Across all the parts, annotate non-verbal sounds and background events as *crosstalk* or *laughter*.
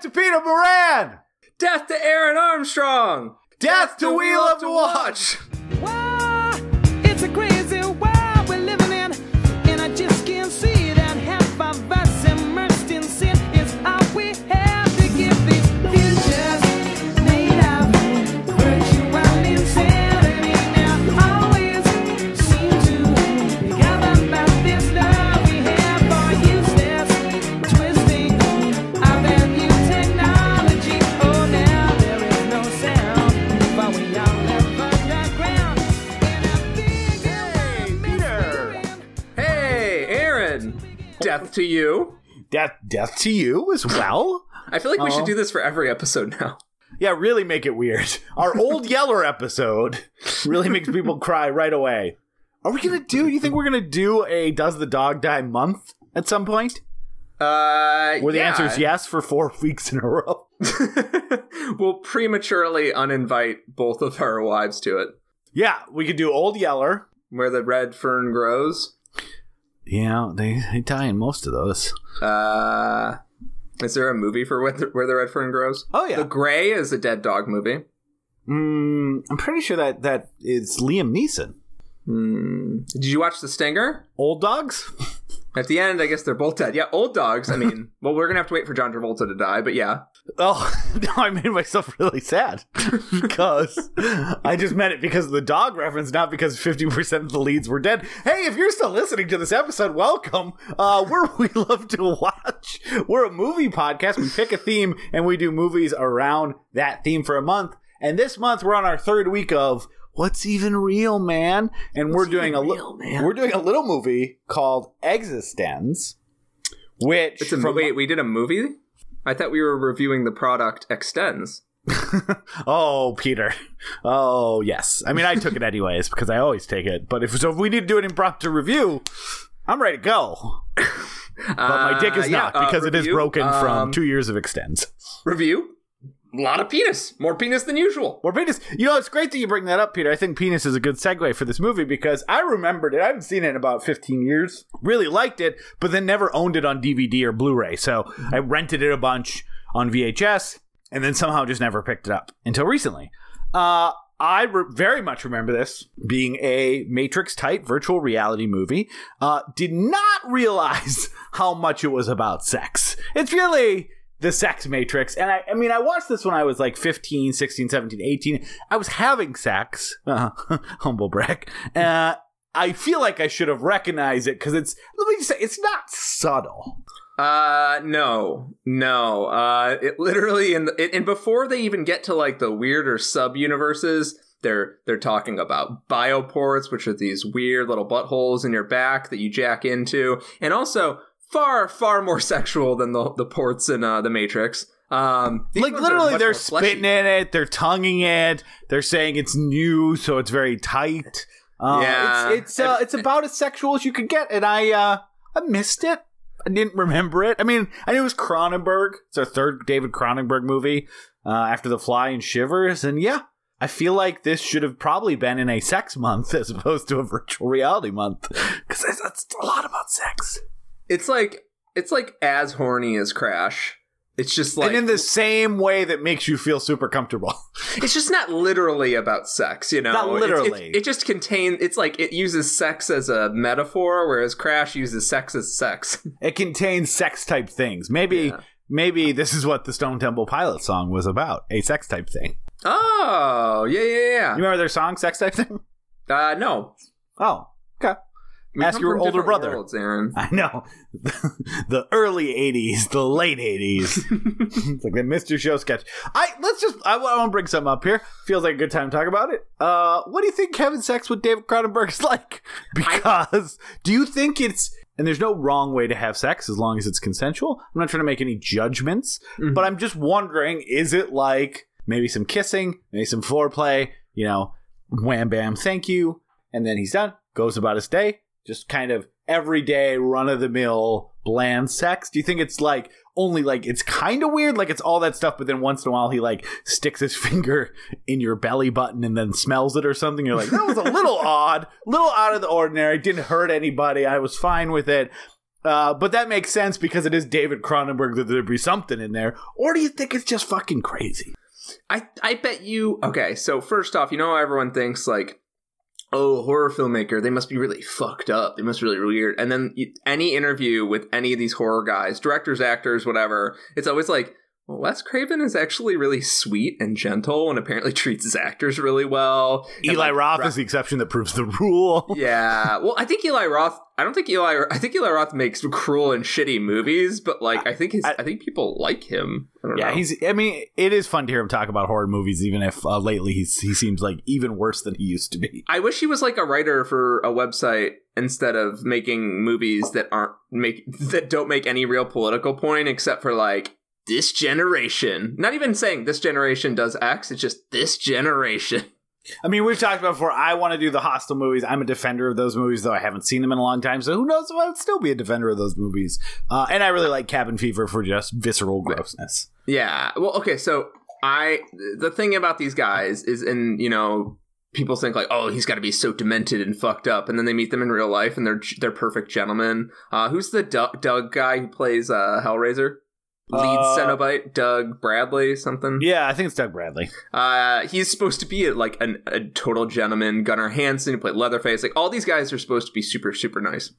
Death to Peter Moran! Death to Aaron Armstrong! Death to We Love to Watch! Wow, Death to you. Death, death to you as well? I feel like we Oh. should do this for every episode now. Yeah, really make it weird. Our old *laughs* Yeller episode really makes people cry right away. Are we gonna do? Do you think we're gonna do a "Does the dog die" month at some point? Uh, Where the yeah. answer is yes for four *laughs* weeks in a row. *laughs* we'll prematurely uninvite both of our wives to it. Yeah, we could do old Yeller. Where the red fern grows. Yeah, they they die in most of those. Uh, is there a movie for where the, where the red fern grows? Oh yeah, The Grey is a dead dog movie. mm, I'm pretty sure that that is Liam Neeson. Hmm. Did you watch The Stinger? Old dogs. *laughs* At the end, I guess they're both dead. Yeah, old dogs. I mean, *laughs* well, we're gonna have to wait for John Travolta to die, but yeah. Oh, *laughs* now I made myself really sad because I just meant it because of the dog reference, not because 50% of the leads were dead. Hey, if you're still listening to this episode, welcome. Uh, we're *laughs* We Love to Watch. We're a movie podcast. We pick a theme and we do movies around that theme for a month. And this month we're on our third week of What's Even Real, Man? And we're doing a real, li- man? we're doing a little movie called eXistenZ, which It's a from- wait. We did a movie. I thought we were reviewing the product Extenze. *laughs* oh, Peter. Oh, yes. I mean, I took it anyways because I always take it. But if so, if we need to do an impromptu review, I'm ready to go. But my dick is Uh, yeah, not uh, because it is broken from um, two years of Extenze. review. A lot of penis. More penis than usual. More penis. You know, it's great that you bring that up, Peter. I think penis is a good segue for this movie because I remembered it. I haven't seen it in about 15 years. Really liked it, but then never owned it on DVD or Blu-ray. So I rented it a bunch on VHS and then somehow just never picked it up until recently. Uh, I re- very much remember this being a Matrix type virtual reality movie. Uh, did not *laughs* realize how much it was about sex. It's really the sex matrix. And I, I mean, I watched this when I was like 15, 16, 17, 18. I was having sex. Uh, *laughs* humble brag. Uh, I feel like I should have recognized it because it's, let me just say, it's not subtle. Uh, no, no. Uh, it literally and and before they even get to like the weirder sub universes, they're they're talking about bioports, which are these weird little buttholes in your back that you jack into, and also far far more *laughs* sexual than the the ports in uh, the Matrix. Um, like literally they're spitting in it they're tonguing it they're saying it's new so it's very tight uh, Yeah. it's it's, uh, it's about as sexual as you could get and i uh i missed it i didn't remember it i mean i knew it was cronenberg it's our third david cronenberg movie uh, after the fly and shivers and yeah I feel like this should have probably been in a sex month *laughs* as opposed to a virtual reality month because that's, that's a lot about sex. It's like it's like as horny as Crash. It's just like and in the same way that makes you feel super comfortable. *laughs* it's just not literally about sex, you know. Not literally. It, it just contains. It's like it uses sex as a metaphor, whereas Crash uses sex as sex. *laughs* It contains sex type things. Maybe Yeah. maybe this is what the Stone Temple Pilot song was about, a sex type thing. oh, yeah, yeah, yeah. You remember their song Sex Type Thing? Uh, no. Oh, okay. We Ask your older brother. worlds, Aaron. *laughs* I know. *laughs* the early 80s, the late 80s. *laughs* it's like the Mr. Show sketch. I let's just I, want to bring something up here. Feels like a good time to talk about it. Uh what do you think having sex with David Cronenberg is like? Because do you think it's and there's no wrong way to have sex as long as it's consensual. I'm not trying to make any judgments, Mhm. but I'm just wondering is it like maybe some kissing, maybe some foreplay, you know, wham bam, thank you, and then he's done, goes about his day, just kind of everyday run of the mill bland sex? Do you think it's like only like it's kind of weird, like it's all that stuff, but then once in a while he like sticks his *laughs* finger in your belly button and then smells it or something? You're like, that was a little *laughs* odd, little out of the ordinary, didn't hurt anybody, I was fine with it. Uh, but that makes sense because it is David Cronenberg that there'd be something in there. Or do you think it's just fucking crazy? I I bet you. Okay, so first off, you know how everyone thinks like, oh, horror filmmaker, they must be really fucked up. They must be really weird. And then you, any interview with any of these horror guys, directors, actors, whatever, it's always like. Well, Wes Craven is actually really sweet and gentle, and apparently *laughs* treats his actors really well. Eli like, Roth Ra- is the exception that proves the rule. yeah. Well, I think Eli Roth. I don't think Eli. I think Eli Roth makes cruel and shitty movies, but like I think his. I, I- think people like him. Yeah, know. he's. I mean, it is fun to hear him talk about horror movies, even if uh, lately he's he seems like even worse than he used to be. I wish he was like a writer for a website instead of making movies that aren't make that don't make any real political point except for like this generation. Not even saying this generation does X. It's just this generation. *laughs* I mean, we've talked about before. I want to do the Hostel movies. I'm a defender of those movies, though I haven't seen them in a long time. So who knows if I would still be a defender of those movies. Uh, and I really like Cabin Fever for just visceral grossness. Yeah. Well, okay. So I the thing about these guys is, and you know, people think like, oh, he's got to be so demented and fucked up, and then they meet them in real life, and they're they're perfect gentlemen. Uh, who's the Doug, Doug guy who plays uh, Hellraiser? Lead Uh, Cenobite, Doug Bradley, something. Yeah, I think it's Doug Bradley. Uh, he's supposed to be like an, a total gentleman. Gunnar Hansen, who played Leatherface, like all these guys are supposed to be super, super nice.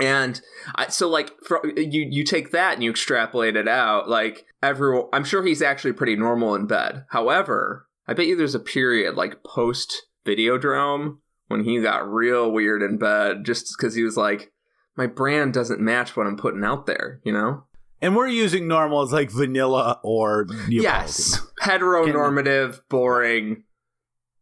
And I, so, like, for, you you take that and you extrapolate it out. Like, everyone, I'm sure he's actually pretty normal in bed. However, I bet you there's a period like post Videodrome when he got real weird in bed, just because he was like, my brand doesn't match what I'm putting out there, you know? And we're using normal as like vanilla or Neapolitan. Yes, heteronormative, boring,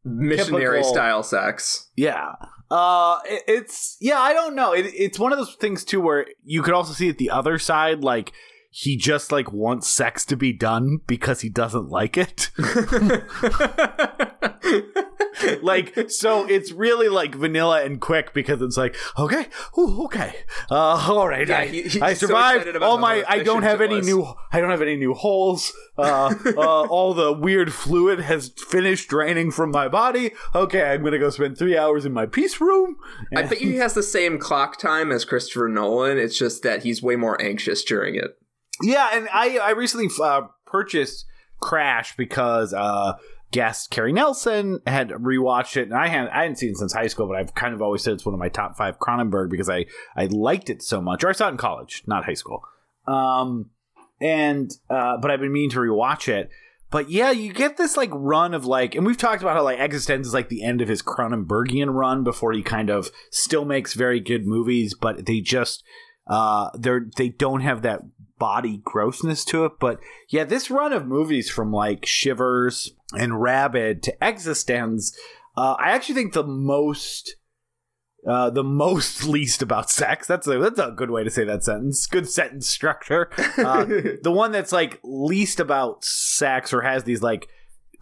missionary Typical- style sex. Yeah. Uh, it- it's yeah. I don't know. It, it's one of those things too where you could also see it the other side, like he just like wants sex to be done because he doesn't like it. *laughs* like so it's really like vanilla and quick because it's like okay ooh, okay uh all right Yeah, I, he- I survived about all my i don't have any new i don't have any new holes uh, *laughs* uh all the weird fluid has finished draining from my body okay i'm gonna go spend three hours in my peace room I bet he has the same clock time as Christopher Nolan. It's just that he's way more anxious during it. Yeah, and I I recently uh, purchased Crash because uh guest Carrie Nelson had rewatched it, and I hadn't I hadn't seen it since high school, but I've kind of always said it's one of my top five Cronenberg because I I liked it so much. Or I saw it in college, not high school. Um, and uh, but I've been meaning to rewatch it. But yeah, you get this like run of like, and we've talked about how like eXistenZ is like the end of his Cronenbergian run before he kind of still makes very good movies, but they just uh they're they don't have that body grossness to it. But yeah, this run of movies from like Shivers and Rabid to eXistenZ, uh, I actually think the most uh, the most *laughs* least about sex. That's a that's a good way to say that sentence. Good sentence structure. Uh, *laughs* the one that's like least about sex or has these like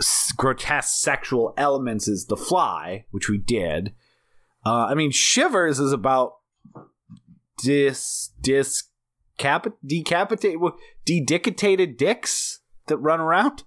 s- grotesque sexual elements is The Fly, which we did. Uh, I mean, Shivers is about dis dis cap decapitate dedicatated dicks that run around.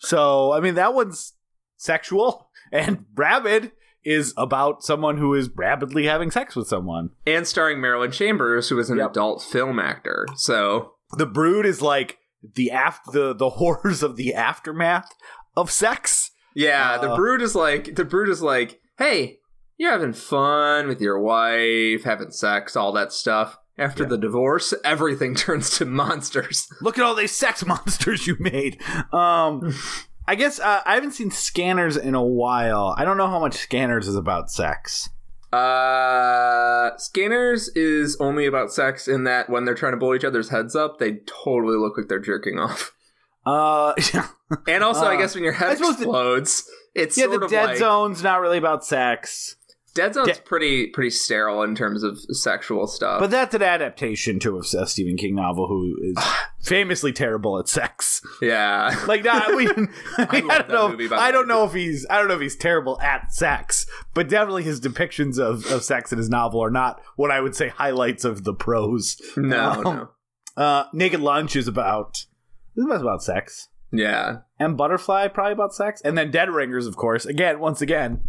So I mean, that one's sexual, *laughs* and Rabid is about someone who is rapidly having sex with someone. and starring Marilyn Chambers, who is an Yep. adult film actor. So The Brood is like the after the the *laughs* horrors of the aftermath of sex. yeah, the Uh, brood is like the brood is like, hey, you're having fun with your wife, having sex, all that stuff. After Yeah. the divorce, everything *laughs* turns to monsters. Look at all these sex *laughs* monsters you made. Um, *laughs* I guess uh, I haven't seen Scanners in a while. I don't know how much Scanners is about sex. Uh, Scanners is only about sex in that when they're trying to blow each other's heads up, they totally look like they're jerking off. Uh, And also, I Uh, guess when your I head suppose the- explodes, it's yeah, the Dead like Zone's not really about sex, Dead Zone's De- pretty pretty sterile in terms of sexual stuff. but that's an adaptation to a Stephen King novel who is *sighs* famously terrible at sex. yeah, *laughs* Like that, we. I, *laughs* *laughs* I don't know. movie, I don't know if he's. I don't know if he's terrible at sex, but definitely his depictions of, of sex in his novel are not what I would say highlights of the prose. no, Um, no, Uh, Naked Lunch is about. Is about sex. yeah. M Butterfly probably about sex, and then Dead Ringers, of course. Again, once again.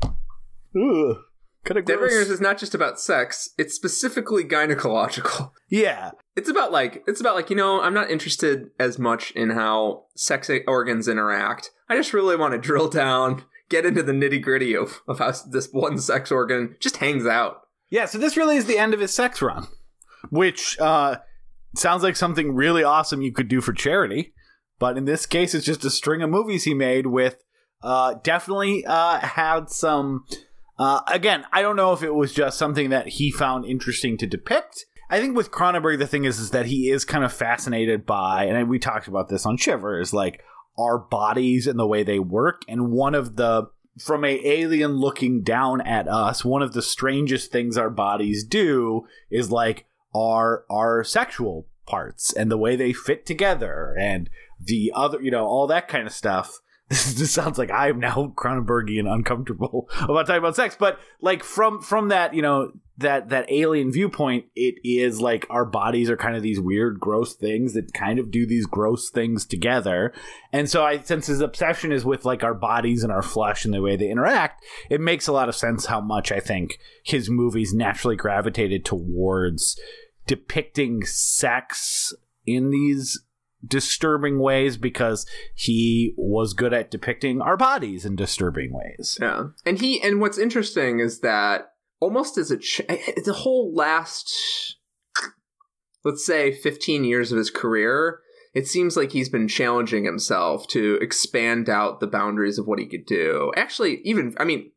Ugh. Kind of Dead gross. Ringers is not just about sex; it's specifically gynecological. *laughs* Yeah, It's about like it's about like you know I'm not interested as much in how sex organs interact. I just really want to drill down, get into the nitty gritty of of how this one sex organ just hangs out. yeah. So this really is the end of his sex run, which uh, sounds like something really awesome you could do for charity. But in this case, it's just a string of movies he made with uh, definitely uh, had some. Uh, again, I don't know if it was just something that he found interesting to depict. I think with Cronenberg, the thing is, is that he is kind of fascinated by, and we talked about this on Shiver, is like our bodies and the way they work. And one of the, from a alien looking down at us, one of the strangest things our bodies do is like our our sexual parts and the way they fit together and the other, you know, all that kind of stuff. *laughs* This just sounds like I am now *laughs* Cronenbergian uncomfortable *laughs* about talking about sex, but like from from that, you know, that that alien viewpoint, it is like our bodies are kind of these weird, gross things that kind of do these gross things together. And so I since his obsession is with like our bodies and our flesh and the way they interact, it makes a lot of sense how much I think his movies naturally gravitated towards depicting sex in these disturbing ways because he was good at depicting our bodies in disturbing ways. Yeah, and he and what's interesting is that almost as a ch- the whole last, let's say, fifteen years of his career, it seems like he's been challenging himself to expand out the boundaries of what he could do. Actually, even I mean,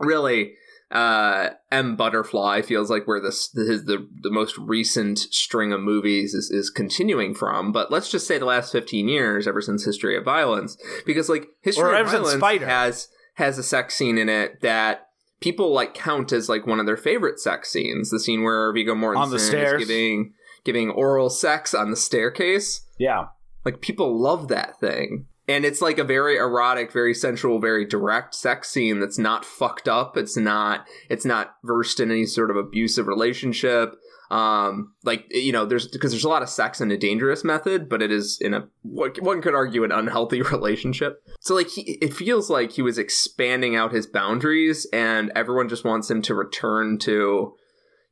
really. Uh, M Butterfly feels like where this his, the the most recent string of movies is, is continuing from, but let's just say the last fifteen years, ever since History of Violence, because like History Or of Violence Spider. has has a sex scene in it that people like count as like one of their favorite sex scenes. The scene where Viggo Mortensen On the stairs. is giving giving oral sex on the staircase. Yeah. Like people love that thing. And it's like a very erotic, very sensual, very direct sex scene that's not fucked up. It's not it's not versed in any sort of abusive relationship. Um like you know, there's because there's a lot of sex in a dangerous method, but it is in a what one could argue an unhealthy *laughs* relationship. So like he, it feels like he was expanding out his boundaries and everyone just wants him to return to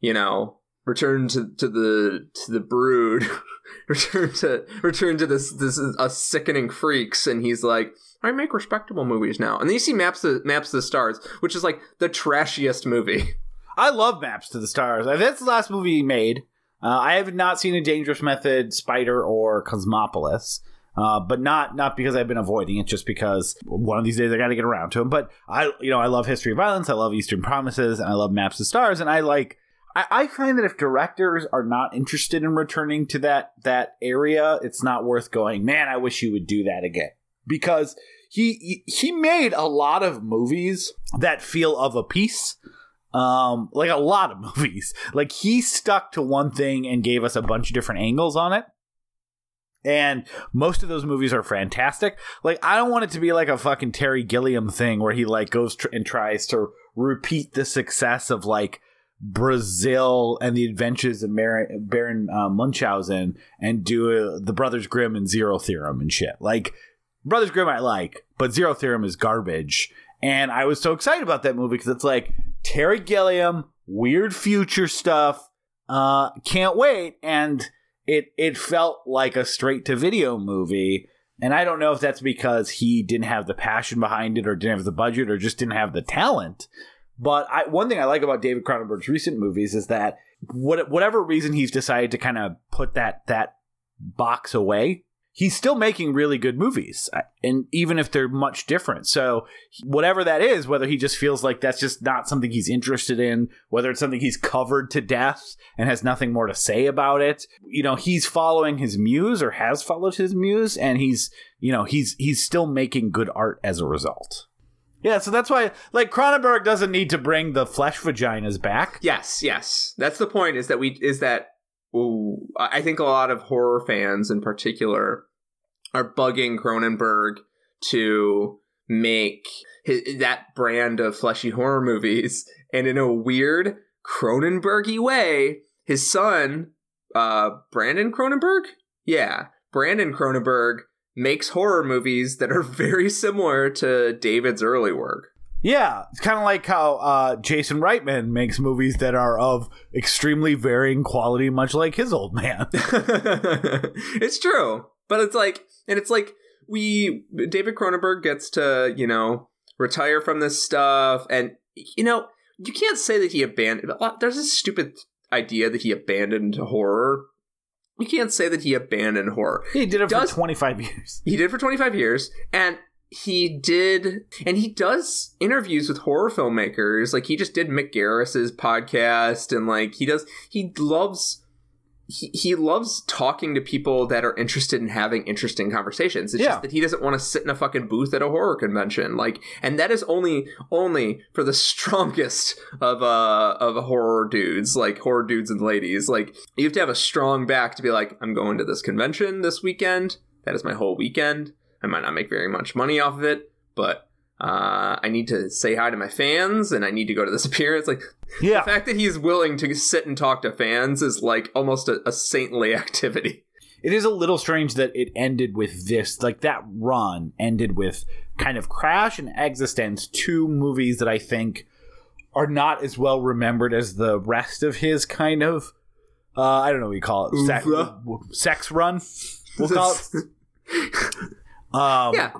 you know, return to, to the to the brood, *laughs* *laughs* return to return to this this is a sickening freaks, and he's like, I make respectable movies now. And then you see Maps to Maps the Stars, which is like the trashiest movie. *laughs* I love Maps to the Stars. Uh, That's the last movie he made. Uh, I have not seen A Dangerous Method, Spider, or Cosmopolis. Uh, but not not because I've been avoiding it, just because one of these days I got to get around to them. But I, you know, I love History of Violence, I love Eastern Promises, and I love Maps to the Stars, and I like. I, I find that if directors are not interested in returning to that that area, it's not worth going. Man, I wish you would do that again. Because he he- made a lot of movies that feel of a piece. Um like a lot of *laughs* movies. Like he stuck to one thing and gave us a bunch of different angles on it. And most of those movies are fantastic. Like i don't want it to be like a fucking terry gilliam thing where he like goes tr- and tries to repeat the success of like brazil and the adventures of Mar- baron uh, munchausen and do uh the brothers grimm and zero theorem and shit. Like brothers grimm i like but zero theorem is garbage. And i was so excited about that movie because it's like terry gilliam weird future stuff uh can't wait. And it it felt like a straight to video movie. And i don't know if that's because he didn't have the passion behind it or didn't have the budget or just didn't have the talent but I, one thing i like about david cronenberg's recent movies is that what, whatever reason he's decided to kind of put that that box away he's still making really good movies and even if they're much different. So whatever that is whether he just feels like that's just not something he's interested in whether it's something he's covered to death and has nothing more to say about it you know he's following his muse or has followed his muse and he's you know he's he's still making good art as a result yeah so that's why like cronenberg doesn't need to bring the flesh vaginas back Yes, yes. That's the point. Is that we is that ooh, I think a lot of horror fans in particular are bugging Cronenberg to make his, that brand of fleshy horror movies, and in a weird Cronenbergy way, his son, uh, Brandon Cronenberg, yeah, Brandon Cronenberg makes horror movies that are *laughs* very similar to David's early work. Yeah, it's kind of like how uh, Jason Reitman makes movies that are of extremely varying quality, much like his old man. *laughs* *laughs* it's true, but it's like, and it's like we David Cronenberg gets to you know retire from this stuff, and you know you can't say that he abandoned. There's this stupid idea that he abandoned horror. You can't say that he abandoned horror. he did it Does- for 25 years. He did for 25 years, and he did, and he does interviews with horror filmmakers. Like he just did Mick Garris's podcast, and like he does, he loves. He, he loves talking to people that are interested in having interesting conversations. It's Yeah. just that he doesn't want to sit in a fucking booth at a horror convention. Like, and that is only only for the *laughs* strongest of uh of horror dudes, like horror dudes and ladies. Like, you have to have a strong back to be like, I'm going to this convention this weekend. That is my whole weekend. I might not make very much money off of it, but uh, I need to say hi to my fans and I need to go to this *laughs* appearance. Like Yeah. the fact that he's willing to sit and talk to fans is like almost a, a saintly *laughs* activity. It is a little strange that it ended with this. Like that run ended with kind of Crash and eXistenZ, two movies that I think are not as well remembered as the rest of his kind of. Uh, I don't know what you call it. Sex, sex run. *laughs* We'll call it. Um, Yeah.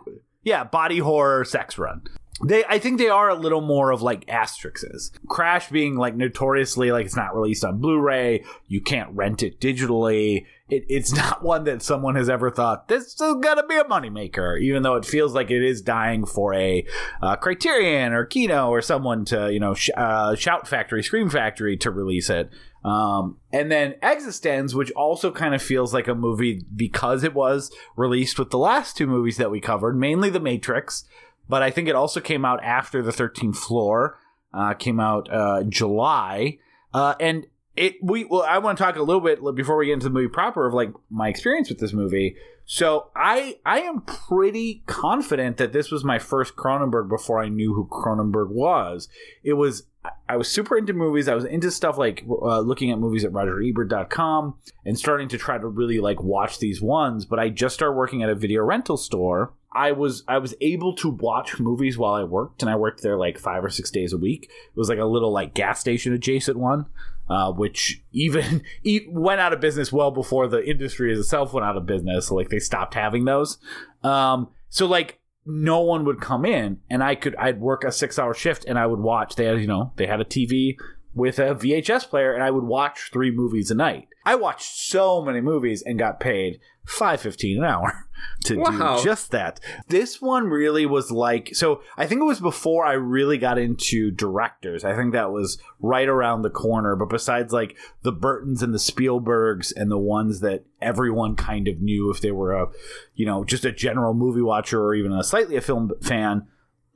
Yeah, body horror sex run. They, I think they are a little more of like asterisks. Crash being like notoriously like it's not released on Blu-ray. You can't rent it digitally. It, it's *laughs* not one that someone has ever thought this is gonna be a moneymaker, even though it feels like it is dying for a uh, Criterion or Kino or someone to you know sh- uh, Shout Factory, Scream Factory to release it. Um, and then eXistenZ, which also kind of feels like a movie because it was released with the last two movies that we covered, mainly The Matrix, but I think it also came out after The 13th Floor, uh, came out uh, July. Uh, and it we well I want to talk a little bit before we get into the movie proper of like my experience with this movie. So I I am pretty confident that this was my first Cronenberg before I knew who Cronenberg was. It was I was super into movies. I was into stuff like uh, looking at movies at RogerEbert.com and starting to try to really like watch these ones. But I just started working at a video rental store. I was I was able to watch movies while I worked, and I worked there like five or six days a week. It was like a little like gas station adjacent one, uh, which *laughs* even went out of business well before the industry itself went out of business. Like they stopped having those. Um, so like no one would come in and I could I'd work a six hour shift and I would watch they had you know they had a TV with a VHS player and I would watch three movies a night. I watched so many movies and got paid five fifteen an hour *laughs* to Wow. do just that. This one really was like so I think it was before I really got into directors. I think that was right around the corner. But besides like the Burtons and the Spielbergs and the ones that everyone kind of knew if they were a you know, just a general movie watcher or even a slightly a film fan.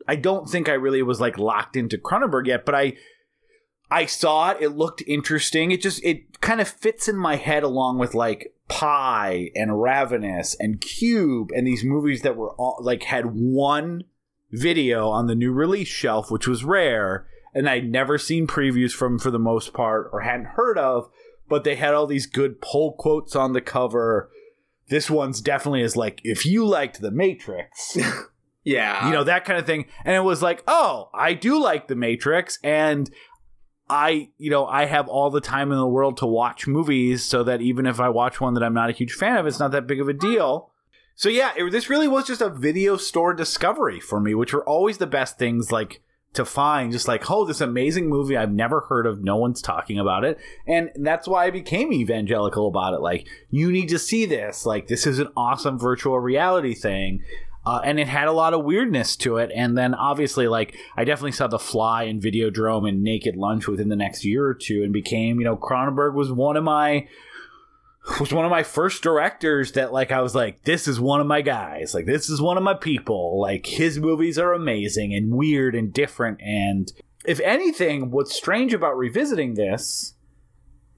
I don't think I really was like locked into Cronenberg yet, but I I saw it. It looked interesting. It just it kind of fits in my head along with like Pi and Ravenous and Cube and these movies that were all like had one video on the new release shelf, which was rare, and I'd never seen previews from for the most part or hadn't heard of, but they had all these good pull quotes on the cover. This one's definitely is like if you liked The Matrix, *laughs* Yeah. you know that kind of thing and it was like oh i do like the matrix and i you know i have all the time in the world to watch movies so that even if i watch one that i'm not a huge fan of it's not that big of a deal. So yeah it, this really was just a video store discovery for me which were always the best things like to find. Just like oh this amazing movie i've never heard of no one's talking about it. And that's why i became evangelical about it. Like you need to see this. Like this is an awesome virtual reality thing uh, and it had a lot of weirdness to it. And then obviously, like I definitely saw The Fly and Videodrome and Naked Lunch within the next year or two, and became you know Cronenberg was one of my was one of my first directors that like I was like this is one of my guys. Like this is one of my people. Like his movies are amazing and weird and different. And if anything what's strange about revisiting this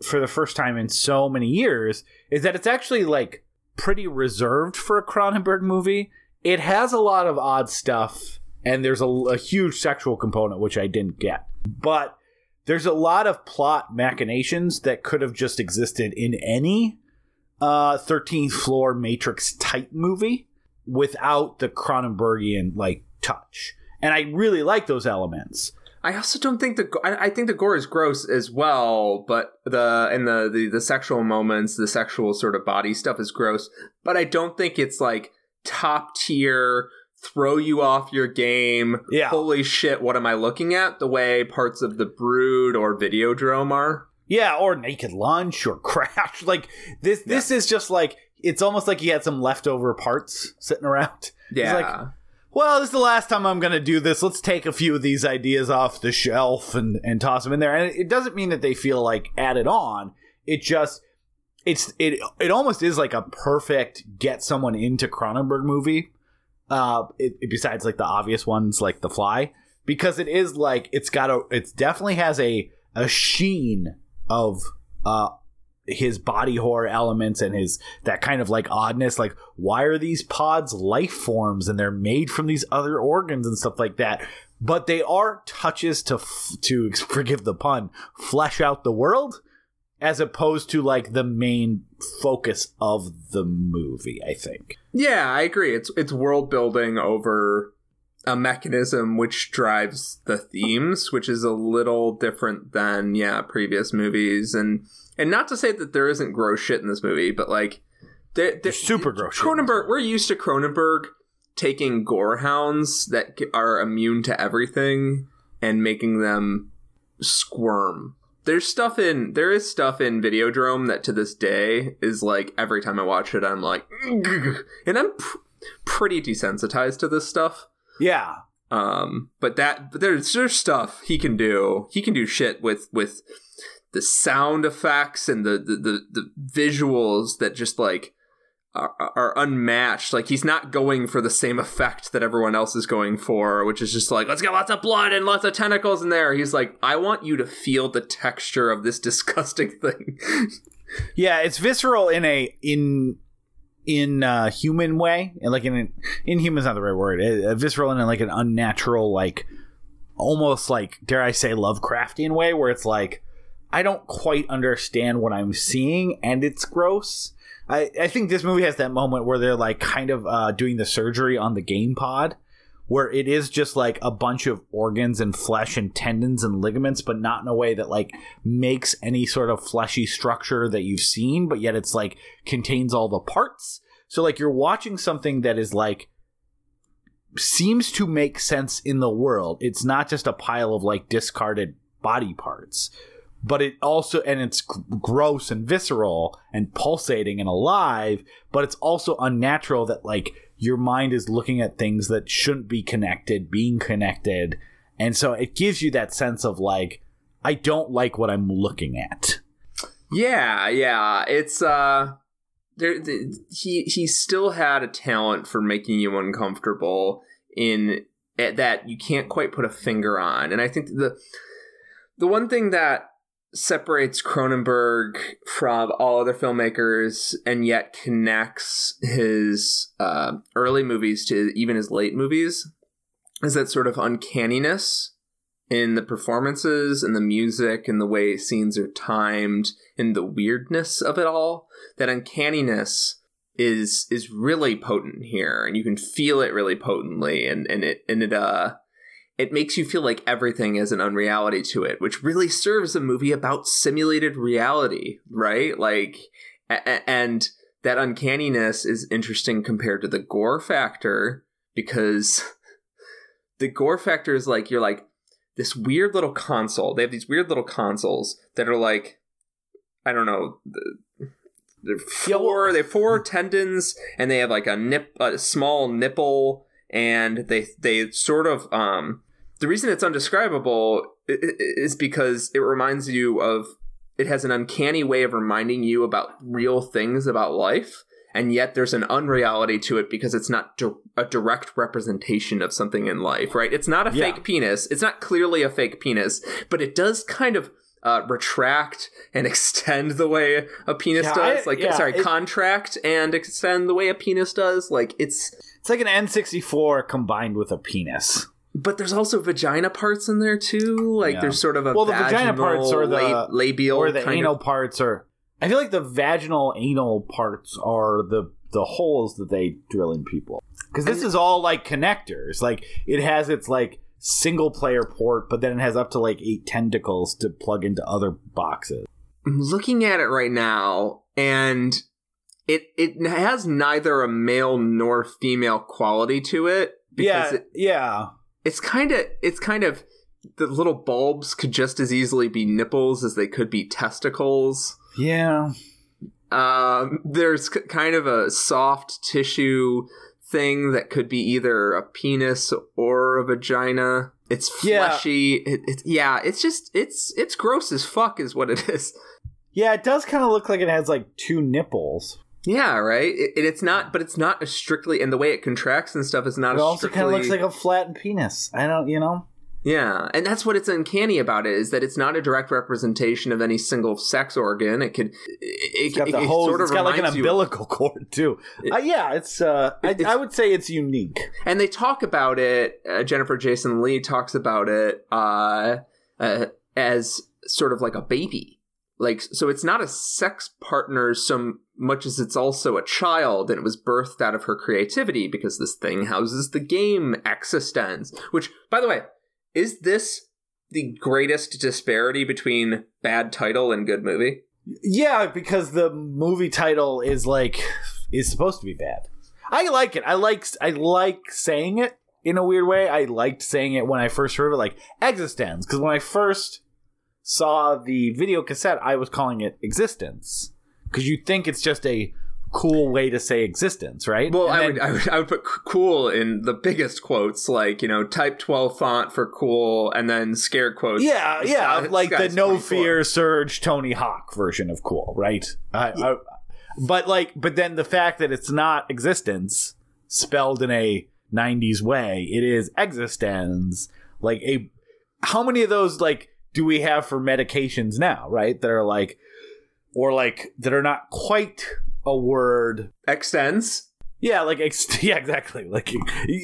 for the first time in so many years is that it's actually like pretty reserved for a Cronenberg movie it has a lot of odd stuff and there's a, a huge sexual component which i didn't get but there's a lot of plot machinations that could have just existed in any uh 13th floor matrix type movie without the cronenbergian like touch and I really like those elements. I also don't think the I, I think the gore is gross as well, but the and the, the the sexual moments, the sexual sort of body stuff is gross. But I don't think it's like top tier, throw you off your game. Yeah. Holy shit, what am I looking at? The way parts of the Brood or Videodrome are. Yeah, or Naked Lunch or *laughs* Crash. Like this, this is just like it's almost like he had some leftover parts sitting around. *laughs* He's Yeah. like, well, this is the last time I'm going to do this. Let's take a few of these ideas off the shelf and, and toss them in there. And it doesn't mean that they feel like added on. It just, it's, it, it almost is like a perfect get someone into Cronenberg movie. Uh, it, it- besides like the obvious ones like The Fly, because it is like, it's got a, it definitely has a, a sheen of, uh, his body horror elements and his that kind of like oddness like why are these pods life forms and they're made from these other organs and stuff like that but they are touches to f- to *laughs* forgive the pun flesh out the world as opposed to like the main focus of the movie i think Yeah, I agree. It's it's world building over a mechanism which drives the themes, which is a little different than yeah previous movies, and and not to say that there isn't gross shit in this movie, but like they're super gross shit in this Cronenberg, we're used to Cronenberg taking gorehounds that are immune to everything and making them squirm. There's stuff in there is stuff in Videodrome that to this day is like every time I watch it I'm like *laughs* and I'm pr- pretty desensitized to this stuff. yeah Um but that but there's there's stuff he can do. He can do shit with with the sound effects and the the the, the visuals that just like are, are unmatched. Like he's not going for the same effect that everyone else is going for, which is just like let's get lots of blood and lots of tentacles in there. He's like, I want you to feel the texture of this *laughs* disgusting thing. yeah it's visceral in a in in a human way and like in an inhuman's not the right word uh, visceral in like an unnatural like almost like dare i say lovecraftian way where it's like i don't quite understand what i'm seeing and it's gross i i think this movie has that moment where they're like kind of uh doing the surgery on the game pod where it is just like a bunch of organs and flesh and tendons and ligaments, but not in a way that like makes any sort of fleshy structure that you've seen, but yet it's like contains all the parts. So like you're watching something that is like seems to make sense in the world. It's not just a pile of like discarded body parts, but it also and it's gross and visceral and pulsating and alive, but it's also unnatural that like your mind is looking at things that shouldn't be connected being connected. And so it gives you that sense of like I don't like what I'm looking at. Yeah, yeah. It's uh there the, he he still had a talent for making you uncomfortable in at that you can't quite put a finger on. And I think the the one thing that separates Cronenberg from all other filmmakers and yet connects his uh, early movies to even his late movies. Is that sort of uncanniness in the performances and the music and the way scenes are timed and the weirdness of it all. That uncanniness is is really potent here and you can feel it really potently and and it and it uh it makes you feel like everything is an unreality to it which really serves a movie about simulated reality right like a- and that uncanniness is interesting compared to the gore factor because *laughs* the gore factor is like you're like this weird little console. They have these weird little consoles that are like, I don't know, the- they're four. they have four tendons, and they have like a nip, a small nipple, and they they sort of um. The reason it's undescribable is because it reminds you of. It has an uncanny way of reminding you about real things about life, and yet there's an unreality to it because it's not a direct representation of something in life, right? It's not a Yeah. fake penis. It's not clearly a fake penis, but it does kind of uh, retract and *laughs* extend the way a penis Yeah, does. I- like, yeah, sorry, it- contract and extend the way a penis does. Like, it's. It's like an N64 combined with a penis. But there's also vagina parts in there too. Like, Yeah. there's sort of a Well, the vagina vaginal, parts are the- la- labial or the anal of- parts are I feel like the vaginal anal parts are the the holes that they drill in people. because this is all like connectors. Like it has its like single player port, but then it has up to like eight tentacles to plug into other boxes. I'm looking at it right now, and it it has neither a male nor female quality to it. Yeah, Because it, yeah. it's kind of it's kind of the little bulbs could just as easily be nipples as they could be testicles. Yeah. Um, there's k- kind of a soft tissue thing that could be either a penis or a vagina. It's Yeah. fleshy. It, it, yeah, it's just it's it's gross as fuck, is what it is. Yeah, it does kind of look like it has like two nipples. Yeah, right. It, it- it's not, but it's not a strictly, and the way it contracts and stuff is not. It also kind of looks like a flattened penis. I don't, you know. Yeah, and that's what it's uncanny about it is that it's not a direct representation of any single sex organ. It could, it, It's got it, the it hose. sort of it's got like an umbilical cord too. Uh, yeah, it's. Uh, I, It's- I would say it's unique. and they talk about it. Uh, Jennifer Jason Lee talks about it uh, uh, as sort of like a baby. Like, so it's not a sex partner so much as it's also a child, and it was birthed out of her creativity because this thing houses the game eXistenZ. Which, by the way, is this the greatest disparity between bad title and good movie? Yeah, because the movie title is like is supposed to be bad. I like it. I like I like saying it in a weird way. I liked saying it when I first heard it, like existence, because when I first saw the video cassette, I was calling it existence because you think it's just a cool way to say existence, right? Well, I then- would, I would I would put cool in the biggest quotes, like you know, type twelve font for cool, and then scare quotes. Yeah, yeah, like the no fear surge Tony Hawk version of cool, right? I, I, but like, but then the fact that it's not existence spelled in a '90s way, it is existence. Like a, how many of those like do we have for medications now, right? That are like, or like that are not quite a word Extenze. yeah, like ex- *laughs* yeah, exactly. Like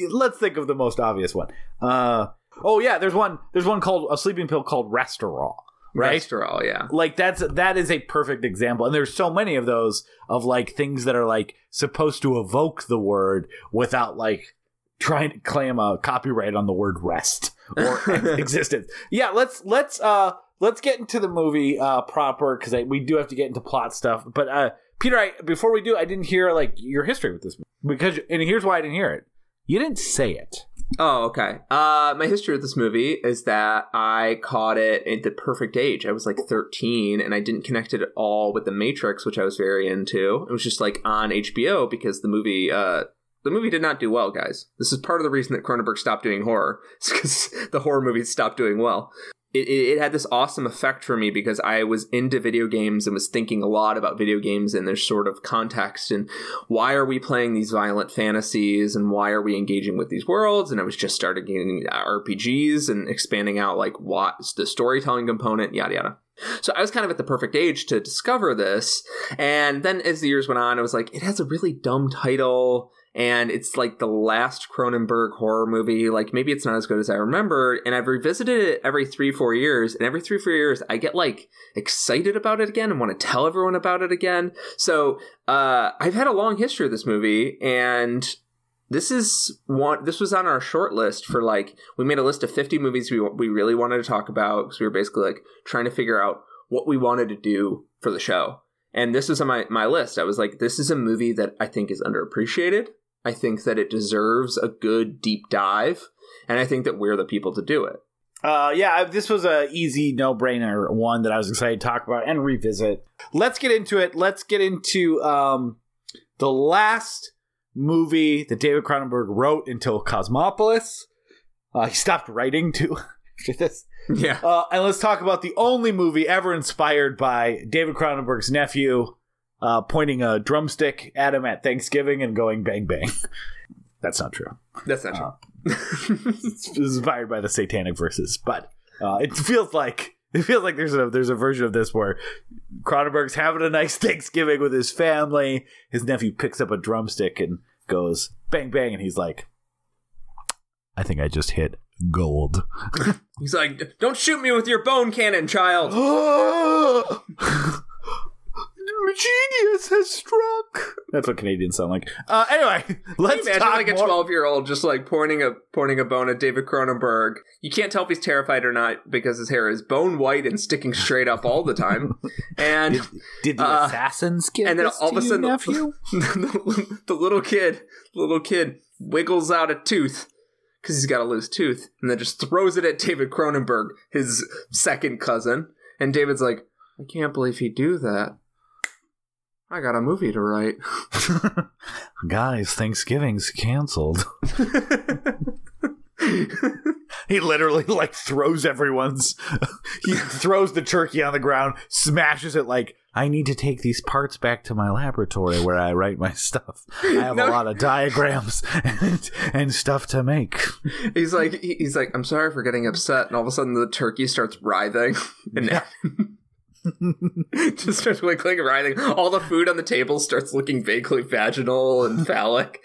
let's think of the most obvious one. Uh oh yeah, there's one there's one called a sleeping pill called Restoril, right? Restoril, yeah. Like that's that is a perfect example. And there's so many of those of like things that are like supposed to evoke the word without like trying to claim a copyright on the word rest or *laughs* existence. Yeah, let's let's uh let's get into the movie uh proper cuz we do have to get into plot stuff. But uh Peter, I, before we do, I didn't hear like your history with this movie because, and here's why I didn't hear it. You didn't say it. Oh, okay. Uh, my history with this movie is that I caught it at the perfect age. I was like 13, and I didn't connect it at all with The Matrix, which I was very into. It was just like on HBO because the movie, uh, the movie did not do well, guys. This is part of the reason that Cronenberg stopped doing horror. *laughs* It's because the horror movies stopped doing well. It, it, it had this awesome effect for me because I was into video games and was thinking a lot about video games and their sort of context and why are we playing these violent fantasies and why are we engaging with these worlds and i was just starting getting rpgs and expanding out like what's the storytelling component yada yada so i was kind of at the perfect age to discover this and then as the years went on i was like it has a really dumb title and it's like the last Cronenberg horror movie. Like maybe it's not as good as I remember. And I've revisited it every three, four years, and every three, four years, I get like excited about it again and want to tell everyone about it again. So uh, I've had a long history of this movie, and this is one. This was on our short list for like we made a list of fifty movies we we really wanted to talk about because we were basically like trying to figure out what we wanted to do for the show. And this was on my, my list. I was like, this is a movie that I think is underappreciated. I think that it deserves a good deep dive, and I think that we're the people to do it. Uh, yeah, this was a easy no brainer one that I was excited to talk about and revisit. Let's get into it. Let's get into um, the last movie that David Cronenberg wrote until Cosmopolis. Uh, he stopped writing too *laughs* after this. Yeah. Uh, and let's talk about the only movie ever inspired by David Cronenberg's nephew uh, pointing a drumstick at him at Thanksgiving and going bang bang. *laughs* That's not true. That's not true. *laughs* It's inspired by the Satanic verses, but uh, it feels like it feels like there's a there's a version of this where Cronenberg's having a nice Thanksgiving with his family. His nephew picks up a drumstick and goes bang bang, and he's like, "I think I just hit gold." *laughs* He's like, "Don't shoot me with your bone cannon, child." *gasps* genius has struck. That's what Canadians sound like. Uh, anyway, let's Imagine talk like a twelve-year-old just like pointing a pointing a bone at David Cronenberg. You can't tell if he's terrified or not because his hair is bone white and sticking straight up all the time. *laughs* And Did the uh, assassins give and then all of a sudden, nephew? the, *laughs* the little kid, little kid wiggles out a tooth because he's got a loose tooth, and then just throws it at David Cronenberg, his second cousin. And David's like, "I can't believe he'd do that. I got a movie to write." *laughs* Guys, Thanksgiving's canceled. *laughs* he literally like throws everyone's. he throws the turkey on the ground, smashes it like. I need to take these parts back to my laboratory where I write my stuff. I have No. a lot of diagrams and, and stuff to make. he's like, he's like, "I'm sorry for getting upset," and all of a sudden the turkey starts writhing *laughs* and. Just starts wiggling and writhing. All the food on the table starts looking vaguely vaginal and *laughs* phallic.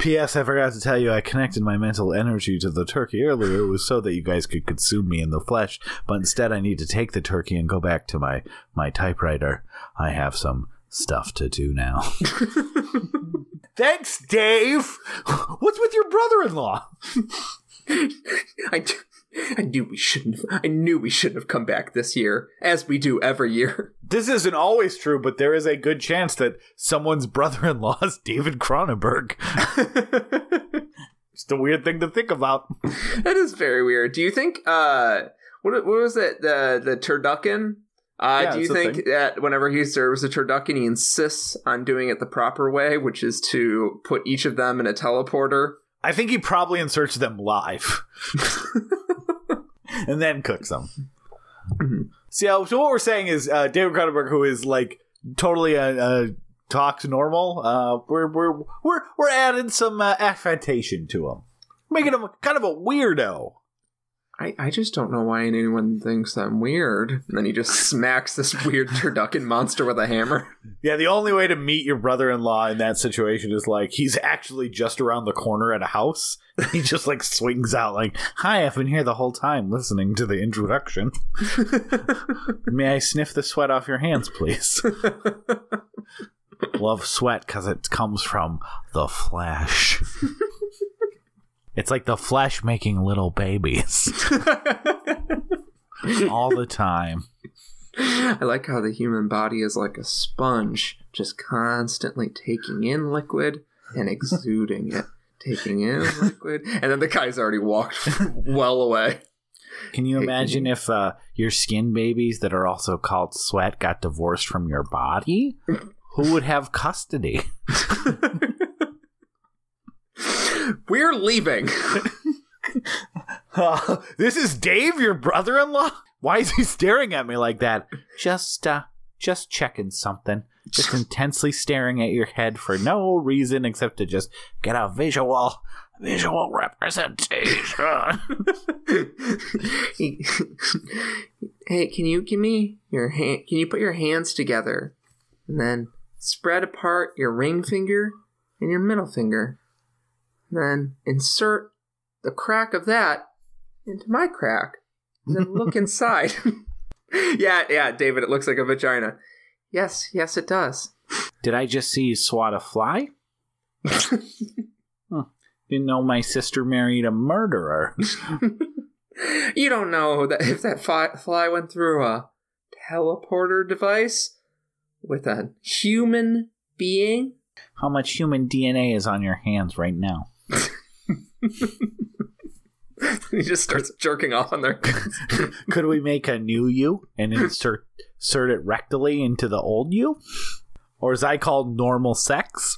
P.S. I forgot to tell you, I connected my mental energy to the turkey earlier. It was so that you guys could consume me in the flesh, but instead I need to take the turkey and go back to my, my typewriter. I have some stuff to do now. *laughs* Thanks, Dave! What's with your brother in law? *laughs* I, I knew we shouldn't. Have, I knew we shouldn't have come back this year, as we do every year. *laughs* This isn't always true, but there is a good chance that someone's brother in law is *laughs* David Cronenberg. Just a weird thing to think about. that is very weird. Do you think? Uh, what what was it? The the turducken. Uh, Yeah, do you think that whenever he serves a turducken, he insists on doing it the proper way, which is to put each of them in a teleporter? I think he probably inserts them live. *laughs* *laughs* and then cooks them. See, uh, so what we're saying is uh, David Cronenberg, who is like totally a, uh, talks normal, uh, we're we're we're we're adding some uh, affectation to him, making him kind of a weirdo. I, I just don't know why anyone thinks I'm weird. And then he just *laughs* smacks this weird turducken monster with a hammer. Yeah, the only way to meet your brother-in-law in that situation is like he's actually just around the corner at a house. *laughs* He just like swings out like, "Hi, I've been here the whole time listening to the introduction. *laughs* May I sniff the sweat off your hands, please?" Love sweat because it comes from the flesh. It's like the flesh making little babies *laughs* all the time. I like how the human body is like a sponge, just constantly taking in liquid and exuding it. Taking in liquid. And then the guy's already walked *laughs* well away. Can you Hey, imagine if uh, your skin babies that are also called sweat got divorced from your body? *laughs* Who would have custody? We're leaving. Uh, *laughs* this is Dave, your brother-in-law. Why is he staring at me like that? Just, uh, just checking something. Just intensely staring at your head for no reason except to just get a visual, visual representation. *laughs* hey, can you give me your hand? Can you put your hands together and then spread apart your ring finger and your middle finger? Then insert the crack of that into my crack. And then look *laughs* inside. *laughs* yeah, yeah, David, it looks like a vagina. Yes, yes, it does. Did I just see you swat a fly? *laughs* Huh. Didn't know my sister married a murderer. you don't know that if that fi- fly went through a teleporter device with a human being. How much human DNA is on your hands right now? *laughs* he just starts jerking off on their. *laughs* Could we make a new you and insert insert it rectally into the old you? Or as I call normal sex?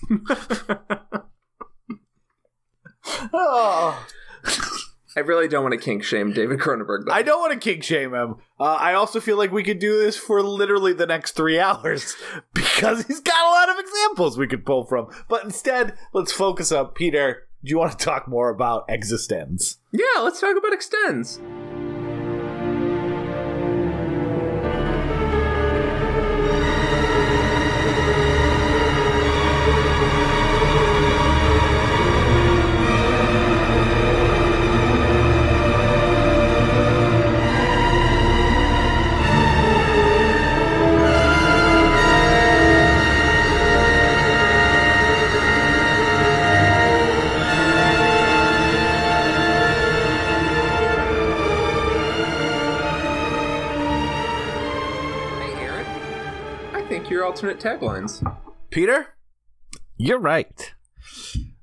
oh. *laughs* I really don't want to kink shame David Cronenberg. Though. I don't want to kink shame him. Uh, I also feel like we could do this for literally the next three hours because he's got a lot of examples we could pull from. But instead, let's focus up. Peter, do you want to talk more about eXistenZ? yeah, let's talk about Extenze. Alternate taglines. Peter, you're right.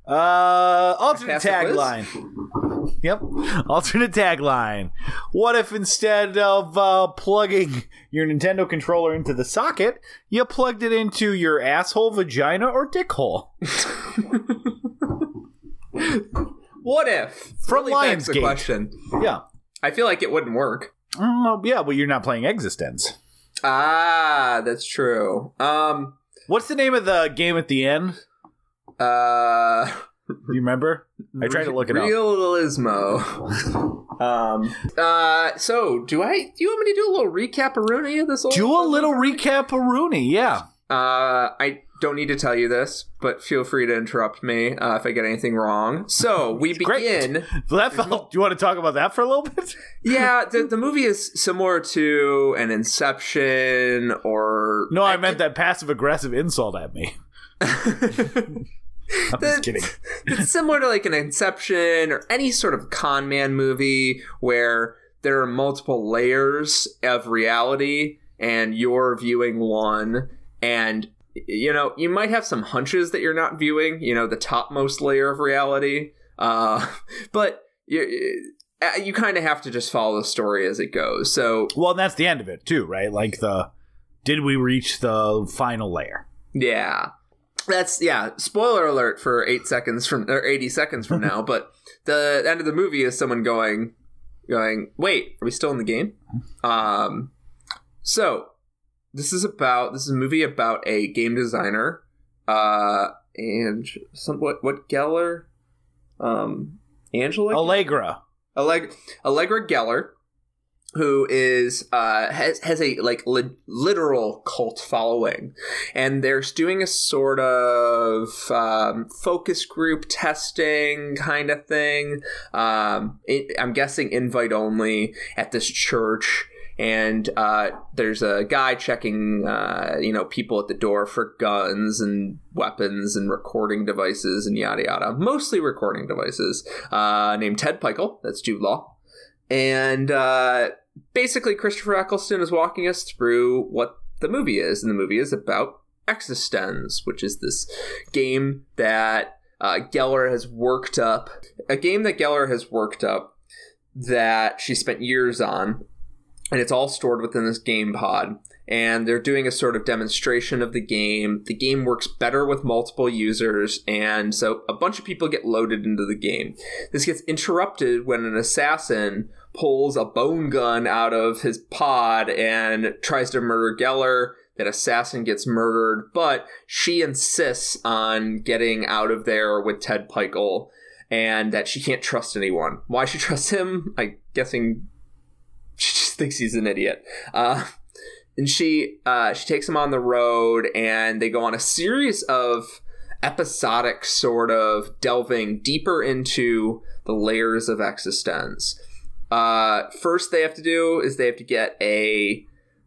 Uh, alternate Pass the quiz? tagline. Yep, alternate tagline. What if instead of uh, plugging your Nintendo controller into the socket, you plugged it into your asshole, vagina, or dick hole? *laughs* What if? From really begs the Lionsgate. question. Yeah. I feel like it wouldn't work. Mm, yeah, well, you're not playing eXistenZ. Ah, that's true. Um, What's the name of the game at the end? uh, Do you remember? I tried to look it up. Realismo. um, uh, so do I? Do you want me to do a little recap, Rooney, of this? Old Do a little recap of Rooney, yeah. Uh, I don't need to tell you this, but feel free to interrupt me uh, if I get anything wrong. So we *laughs* Great. begin. *laughs* That felt, do you want to talk about that for a little bit? *laughs* yeah, the, the movie is similar to an Inception or No, I meant that passive aggressive insult at me. I'm just kidding. it's similar to like an Inception or any sort of con man movie where there are multiple layers of reality and you're viewing one and you know you might have some hunches that you're not viewing you know the topmost layer of reality uh *laughs* but you uh, you kind of have to just follow the story as it goes so Well, and that's the end of it too, right? Like the did we reach the final layer? Yeah. That's yeah. Spoiler alert for eight seconds from or eighty seconds from now. *laughs* But the end of the movie is someone going, going. Wait, are we still in the game? Um. So this is about this is a movie about a game designer, uh, and some what what Geller, um, Angela Allegra. Alleg- Allegra Geller, who is uh, has has a like li- literal cult following, and they're doing a sort of um, focus group testing kind of thing. Um, it, I'm guessing invite only at this church. And uh, there's a guy checking, uh, you know, people at the door for guns and weapons and recording devices and yada yada. Mostly recording devices. Uh, named Ted Pikul. That's Jude Law. And uh, basically, Christopher Eccleston is walking us through what the movie is, and the movie is about eXistenZ, which is this game that uh, Geller has worked up. A game that Geller has worked up that she spent years on, and it's all stored within this game pod. And they're doing a sort of demonstration of the game. The game works better with multiple users, and so a bunch of people get loaded into the game. This gets interrupted when an assassin pulls a bone gun out of his pod and tries to murder Geller. That assassin gets murdered, but she insists on getting out of there with Ted Pikul and that she can't trust anyone. Why she trusts him? I guessing she just thinks he's an idiot. Uh, and she uh, she takes him on the road, and they go on a series of episodic sort of delving deeper into the layers of existence. Uh, first, they have to do is they have to get a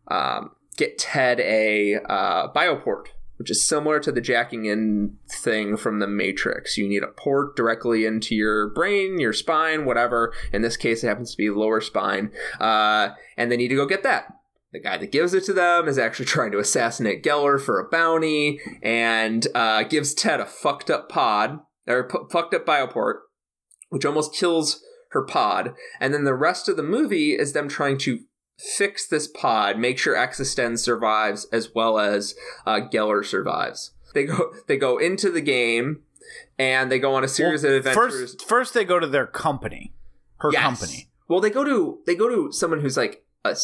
um, get Ted a uh, bioport, which is similar to the jacking in thing from the Matrix. You need a port directly into your brain, your spine, whatever. In this case, it happens to be lower spine, uh, and they need to go get that. The guy that gives it to them is actually *laughs* trying to assassinate Geller for a bounty, and uh, gives Ted a fucked up pod or p- fucked up bioport, which almost kills her pod. And then the rest of the movie is them trying to fix this pod, make sure eXistenZ survives as well as uh, Geller survives. They go *laughs* they go into the game and they go on a series Well, of adventures. First, first they go to their company, her Yes. company. Well, they go to they go to someone who's like a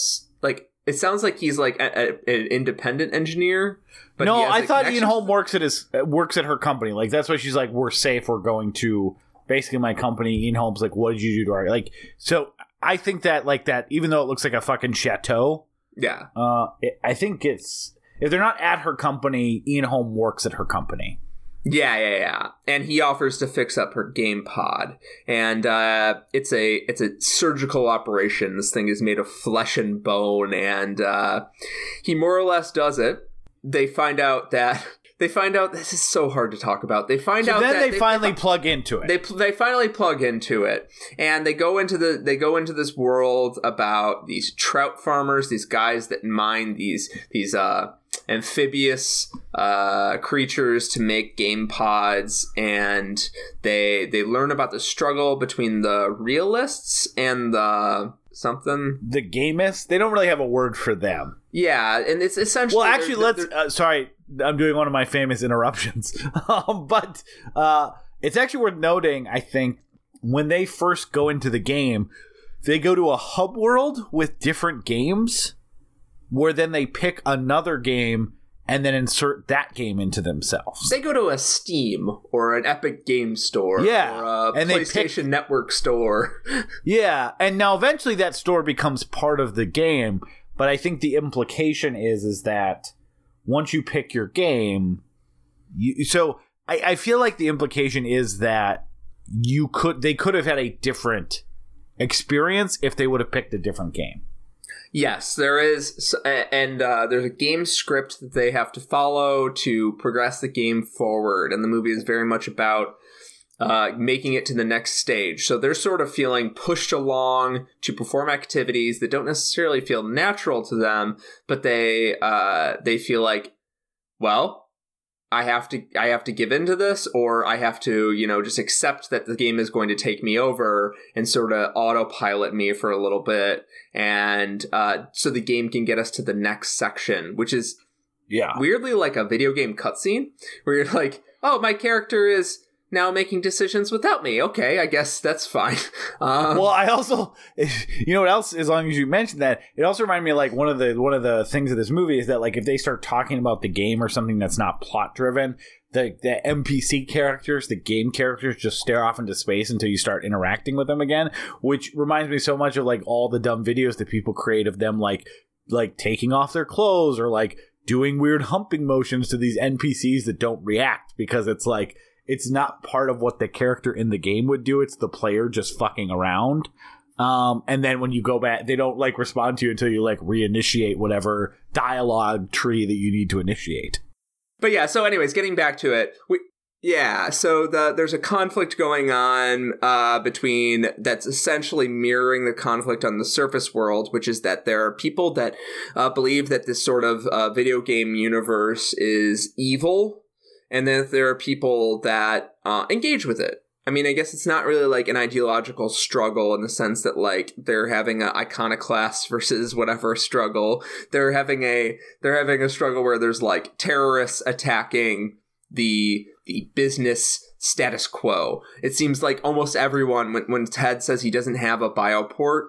like it sounds like he's like a, a- an independent engineer. But no, I thought Ian Holm works at his works at her company. Like that's why she's like, "We're safe. We're going to basically my company." Ian Holm's like, "What did you do to our like?" So I think that like that, even though it looks like a fucking chateau, Yeah, uh, it, I think it's if they're not at her company, Ian Holm works at her company. yeah, yeah, yeah. And he offers to fix up her game pod, and uh, it's a it's a surgical operation. This thing is made of flesh and bone, and uh, he more or less does it. They find out that they find out this is so hard to talk about. They find So out then that they, finally plug into it. they they finally plug into it and they go into the they go into this world about these trout farmers these guys that mine these these uh amphibious uh creatures to make game pods and they they learn about the struggle between the realists and the something the gamists, they don't really have a word for them. Yeah and it's essentially Well, actually, they're- let's. Uh, sorry, I'm doing one of my famous interruptions. *laughs* um, but uh, it's actually worth noting, I think, when they first go into the game, they go to a hub world with different games, where then they pick another game and then insert that game into themselves. they go to a Steam or an Epic Game Store, Yeah, or a and they pick- PlayStation Network store. *laughs* Yeah, and now eventually that store becomes part of the game, but I think the implication is is that once you pick your game, you so I, I feel like the implication is that you could they could have had a different experience if they would have picked a different game. Yes, there is, and uh, there's a game script that they have to follow to progress the game forward, and the movie is very much about uh, making it to the next stage. So they're sort of feeling pushed along to perform activities that don't necessarily feel natural to them, but they uh, they feel like, well, I have to I have to give into this or I have to, you know, just accept that the game is going to take me over and sort of autopilot me for a little bit and uh, so the game can get us to the next section, which is Yeah. weirdly like a video game cutscene where you're like, "Oh, my character is now making decisions without me. Okay, I guess that's fine." *laughs* Um, well, I also, *laughs* you know what else? As long as you mentioned that, it also reminded me like one of the one of the things of this movie is that like if they start talking about the game or something that's not plot driven, the the NPC characters, the game characters, just stare off into space until you start interacting with them again. Which reminds me so much of like all the dumb videos that people create of them like like taking off their clothes or like doing weird humping motions to these NPCs that don't react because it's like it's not part of what the character in the game would do. It's the player just fucking around. Um, and then when you go back, they don't like respond to you until you like reinitiate whatever dialogue tree that you need to initiate. But yeah, so anyways, getting back to it, we yeah, so the there's a conflict going on uh, between that's essentially mirroring the conflict on the surface world, which is that there are people that uh, believe that this sort of uh, video game universe is evil, and then there are people that uh, engage with it. I mean, I guess it's not really like an ideological struggle in the sense that like they're having a iconoclast *laughs* versus whatever struggle. They're having a they're having a struggle where there's like terrorists attacking the the business status quo. It seems like almost everyone when when Ted says he doesn't have a bioport,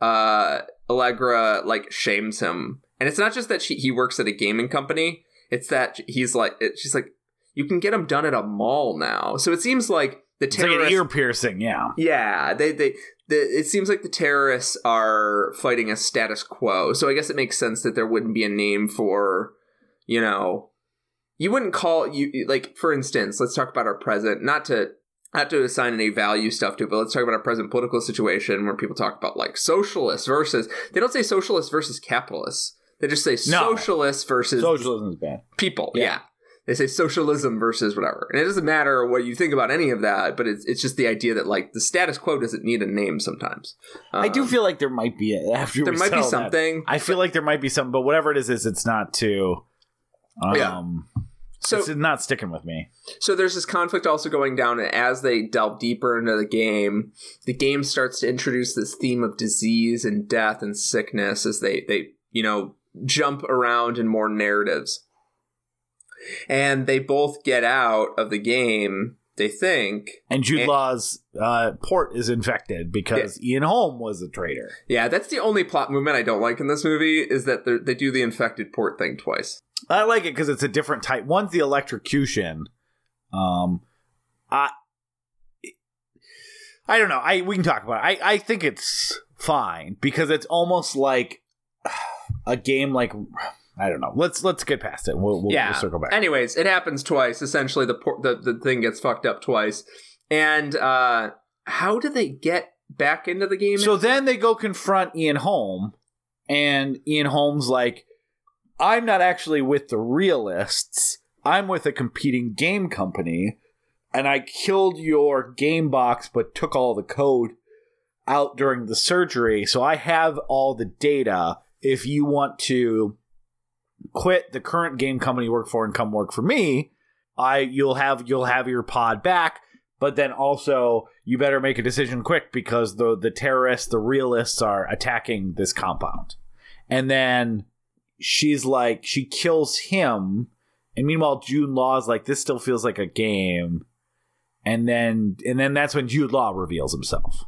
uh Allegra like shames him. And it's not just that she, he works at a gaming company, it's that he's like she's like you can get them done at a mall now. So it seems like the It's like an ear piercing, yeah. yeah, they they. The, it seems like the terrorists are fighting a status quo, so I guess it makes sense that there wouldn't be a name for, you know, you wouldn't call you like for instance. Let's talk about our present, not to not to assign any value stuff to, it, but let's talk about our present political situation where people talk about like socialists versus. They don't say socialists versus capitalists. They just say No. socialists versus Socialism is bad. people. Yeah. Yeah. They say socialism versus whatever. And it doesn't matter what you think about any of that, but it's, it's just the idea that like the status quo doesn't need a name sometimes. I do Um, feel like there might be a, after there might be settle that, something. I feel like there might be something, but whatever it is, is it's not too. Um, Yeah. so it's not sticking with me. so there's this conflict also going down and as they delve deeper into the game, the game starts to introduce this theme of disease and death and sickness as they they, you know, jump around in more narratives. And they both get out of the game, they think, And Jude And- Law's uh, port is infected because Ian Holm was a traitor. Yeah, that's the only plot movement I don't like in this movie is that they do the infected port thing twice. I like it because it's a different type. One's the electrocution. Um, I, I don't know. I we can talk about it. I I think it's fine because it's almost like a game like I don't know. Let's let's get past it. We'll, we'll, yeah. we'll circle back. Anyways, it happens twice. Essentially, the port the, the thing gets fucked up twice. And uh how do they get back into the game? So then they go confront Ian Holm, and Ian Holm's like, I'm not actually with the realists. I'm with a competing game company and I killed your game box but took all the code out during the surgery. So I have all the data. If you want to quit the current game company you work for and come work for me, I you'll have you'll have your pod back. But then also you better make a decision quick because the the terrorists, the realists are attacking this compound. And then she's like she kills him and meanwhile Jude Law is like this still feels like a game. And then and then that's when Jude Law reveals himself.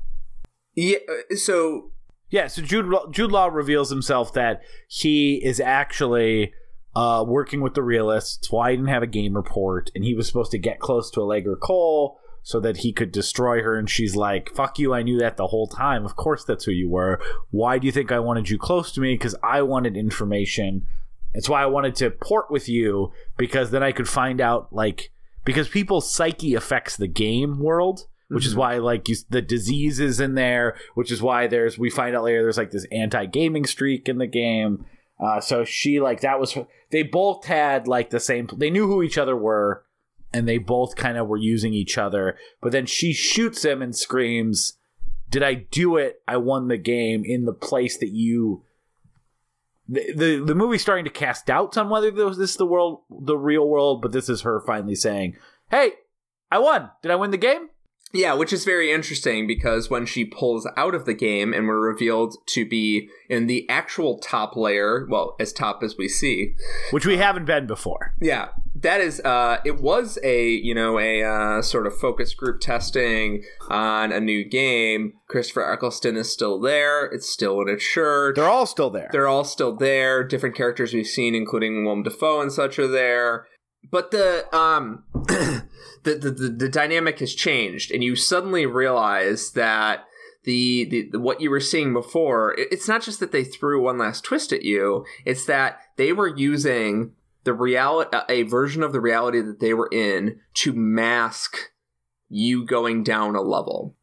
Yeah. uh, So Yeah, so Jude Jude Law reveals himself that he is actually uh, working with the realists. Why didn't have a game report, and he was supposed to get close to Allegra Cole so that he could destroy her. And she's like, "Fuck you! I knew that the whole time. Of course, that's who you were. Why do you think I wanted you close to me? Because I wanted information. That's why I wanted to port with you because then I could find out like because people's psyche affects the game world." Which is Mhm. why like you, the disease is in there which is why there's we find out later there's like this anti-gaming streak in the game. Uh, so she like that was they both had like the same they knew who each other were and they both kind of were using each other. But then she shoots him and screams did i do it? I won the game in the place that you the, the the movie's starting to cast doubts on whether this is the world the real world but this is her finally saying hey i won. Did i win the game Yeah, which is very interesting because when she pulls out of the game and we're revealed to be in the actual top layer, well, as top as we see, which we haven't been before. yeah, that is, uh, it was a, you know, a uh, sort of focus group testing on a new game. Christopher Eccleston is still there. It's still in a church. They're all still there. They're all still there. Different characters we've seen, including Willem Dafoe and such, are there. But the um, *clears throat* the, the the the dynamic has changed, and you suddenly realize that the, the, the what you were seeing before. it- It's not just that they threw one last twist at you; it's that they were using the reality, a version of the reality that they were in, to mask you going down a level.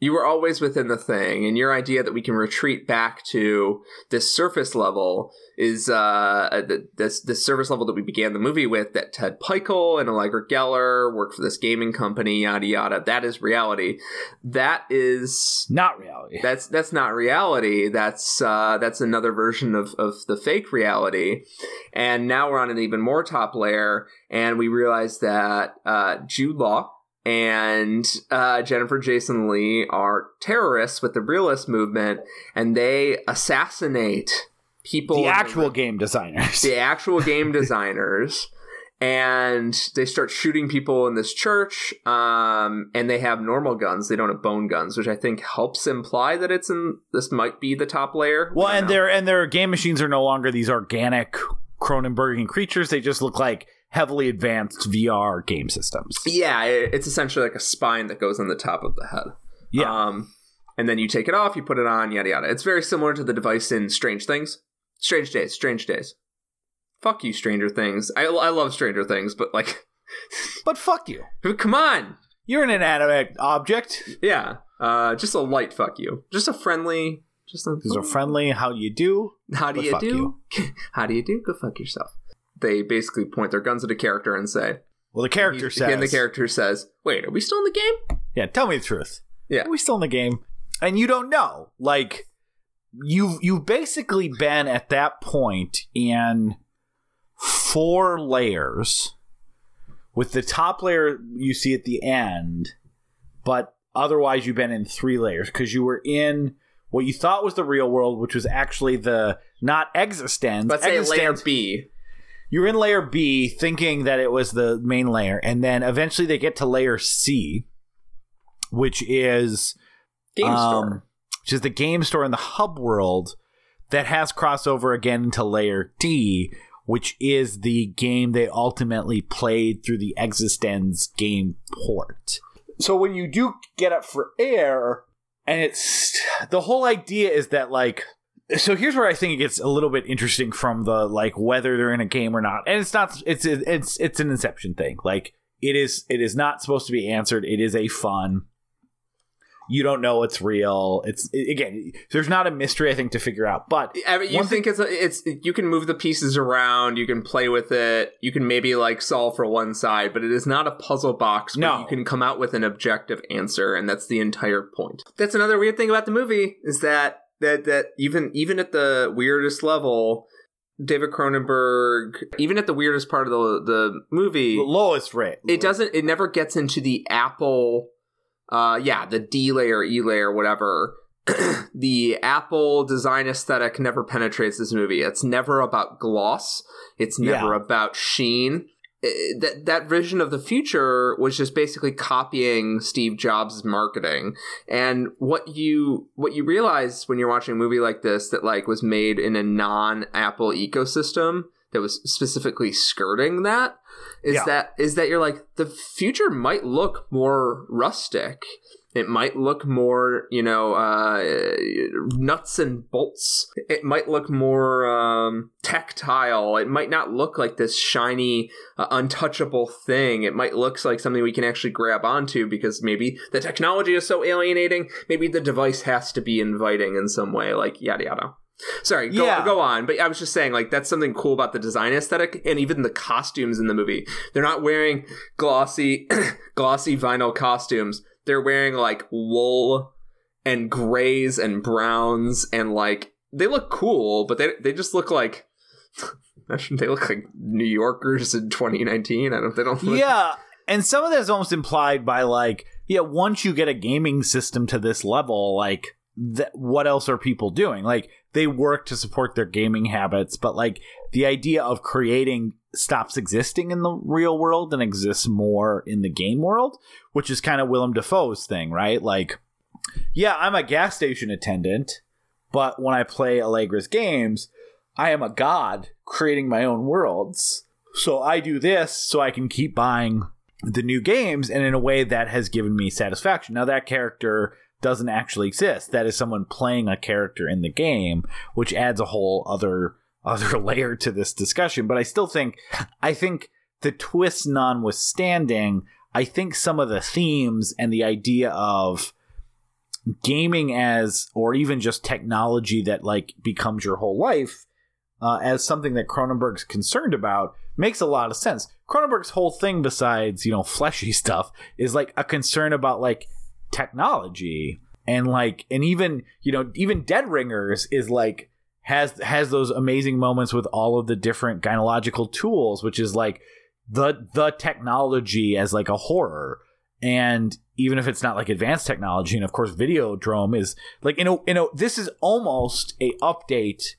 You were always within the thing, and your idea that we can retreat back to this surface level is uh th- this this surface level that we began the movie with that Ted Pikul and Allegra Geller work for this gaming company yada yada. That is reality. That is Not reality. that's that's not reality. That's uh that's another version of of the fake reality. And now we're on an even more top layer and we realize that uh Jude Law and uh, Jennifer Jason Leigh are terrorists with the realist movement, and they assassinate people. the actual game designers. the actual *laughs* game designers and they start shooting people in this church um, and they have normal guns they don't have bone guns which i think helps imply that it's in this might be the top layer Well, and know. their and their game machines are no longer these organic Cronenbergian creatures. They just look like heavily advanced VR game systems. yeah it's essentially like a spine that goes on the top of the head Yeah. um, and then you take it off you put it on yada yada it's very similar to the device in strange things strange days strange days fuck you stranger things i, I love stranger things but like *laughs* but fuck you. come on You're an inanimate object. Yeah, uh, just a light fuck you, just a friendly, just a. These are friendly. How do you do? How do you do? *laughs* How do you do? Go fuck yourself. They basically point their guns at a character and say, Well, the character says. and the character says, "Wait, are we still in the game?" Yeah, tell me the truth. Yeah. Are we still in the game? And you don't know. Like you've you've basically been at that point in four layers with the top layer you see at the end, but otherwise you've been in three layers because you were in what you thought was the real world, which was actually the not eXistenZ. Let's say layer B. you're in layer B thinking that it was the main layer, and then eventually they get to layer C, which is Game um, store. which is the game store in the hub world that has crossover again into layer D, which is the game they ultimately played through the eXistenZ game port. So when you do get up for air, and it's the whole idea is that like so here's where I think it gets a little bit interesting from the like whether they're in a game or not. And it's not it's it's it's an inception thing. Like it is it is not supposed to be answered. It is a fun you don't know it's real. It's again, there's not a mystery I think to figure out. But I mean, you think it's it's you can move the pieces around, you can play with it, you can maybe like solve for one side, but it is not a puzzle box where No. you can come out with an objective answer, and that's the entire point. That's another weird thing about the movie is that that that even even at the weirdest level, David Cronenberg, even at the weirdest part of the the movie, the lowest rate. it doesn't it never gets into the apple uh yeah the d layer e layer whatever. *clears throat* The apple design aesthetic never penetrates this movie. It's never about gloss. It's never about sheen Eh, that that vision of the future was just basically copying Steve Jobs' marketing. And what you what you realize when you're watching a movie like this that like was made in a non-Apple ecosystem that was specifically skirting that is Yeah. that is that you're like the future might look more rustic. It might look more, you know, uh, nuts and bolts. It might look more um, tactile. It might not look like this shiny, uh, untouchable thing. It might look like something we can actually grab onto because maybe the technology is so alienating. Maybe the device has to be inviting in some way, like yada yada. Sorry, go, Yeah. go on. But I was just saying, like, that's something cool about the design aesthetic and even the costumes in the movie. They're not wearing glossy, *coughs* glossy vinyl costumes. They're wearing like wool and grays and browns and like they look cool, but they they just look like *laughs* they look like New Yorkers in 2019. I don't. They don't. Look, yeah, and some of that is almost implied by like, yeah, once you get a gaming system to this level, like, th- what else are people doing? Like, they work to support their gaming habits, but like the idea of creating stops existing in the real world and exists more in the game world, which is kind of Willem Dafoe's thing, right? Like, yeah, I'm a gas station attendant, but when I play Allegra's games, I am a god creating my own worlds. So I do this so I can keep buying the new games and in a way that has given me satisfaction. Now that character doesn't actually exist. That is someone playing a character in the game, which adds a whole other *laughs* other layer to this discussion. But I still think I think the twist notwithstanding, I think some of the themes and the idea of gaming as or even just technology that like becomes your whole life uh, as something that Cronenberg's concerned about makes a lot of sense. Cronenberg's whole thing, besides you know fleshy *laughs* stuff, is like a concern about like technology. And like and even you know even Dead Ringers is like has has those amazing moments with all of the different gynecological tools, which is like the the technology as like a horror. And even if it's not like advanced technology and of course videodrome is like you know you know this is almost a update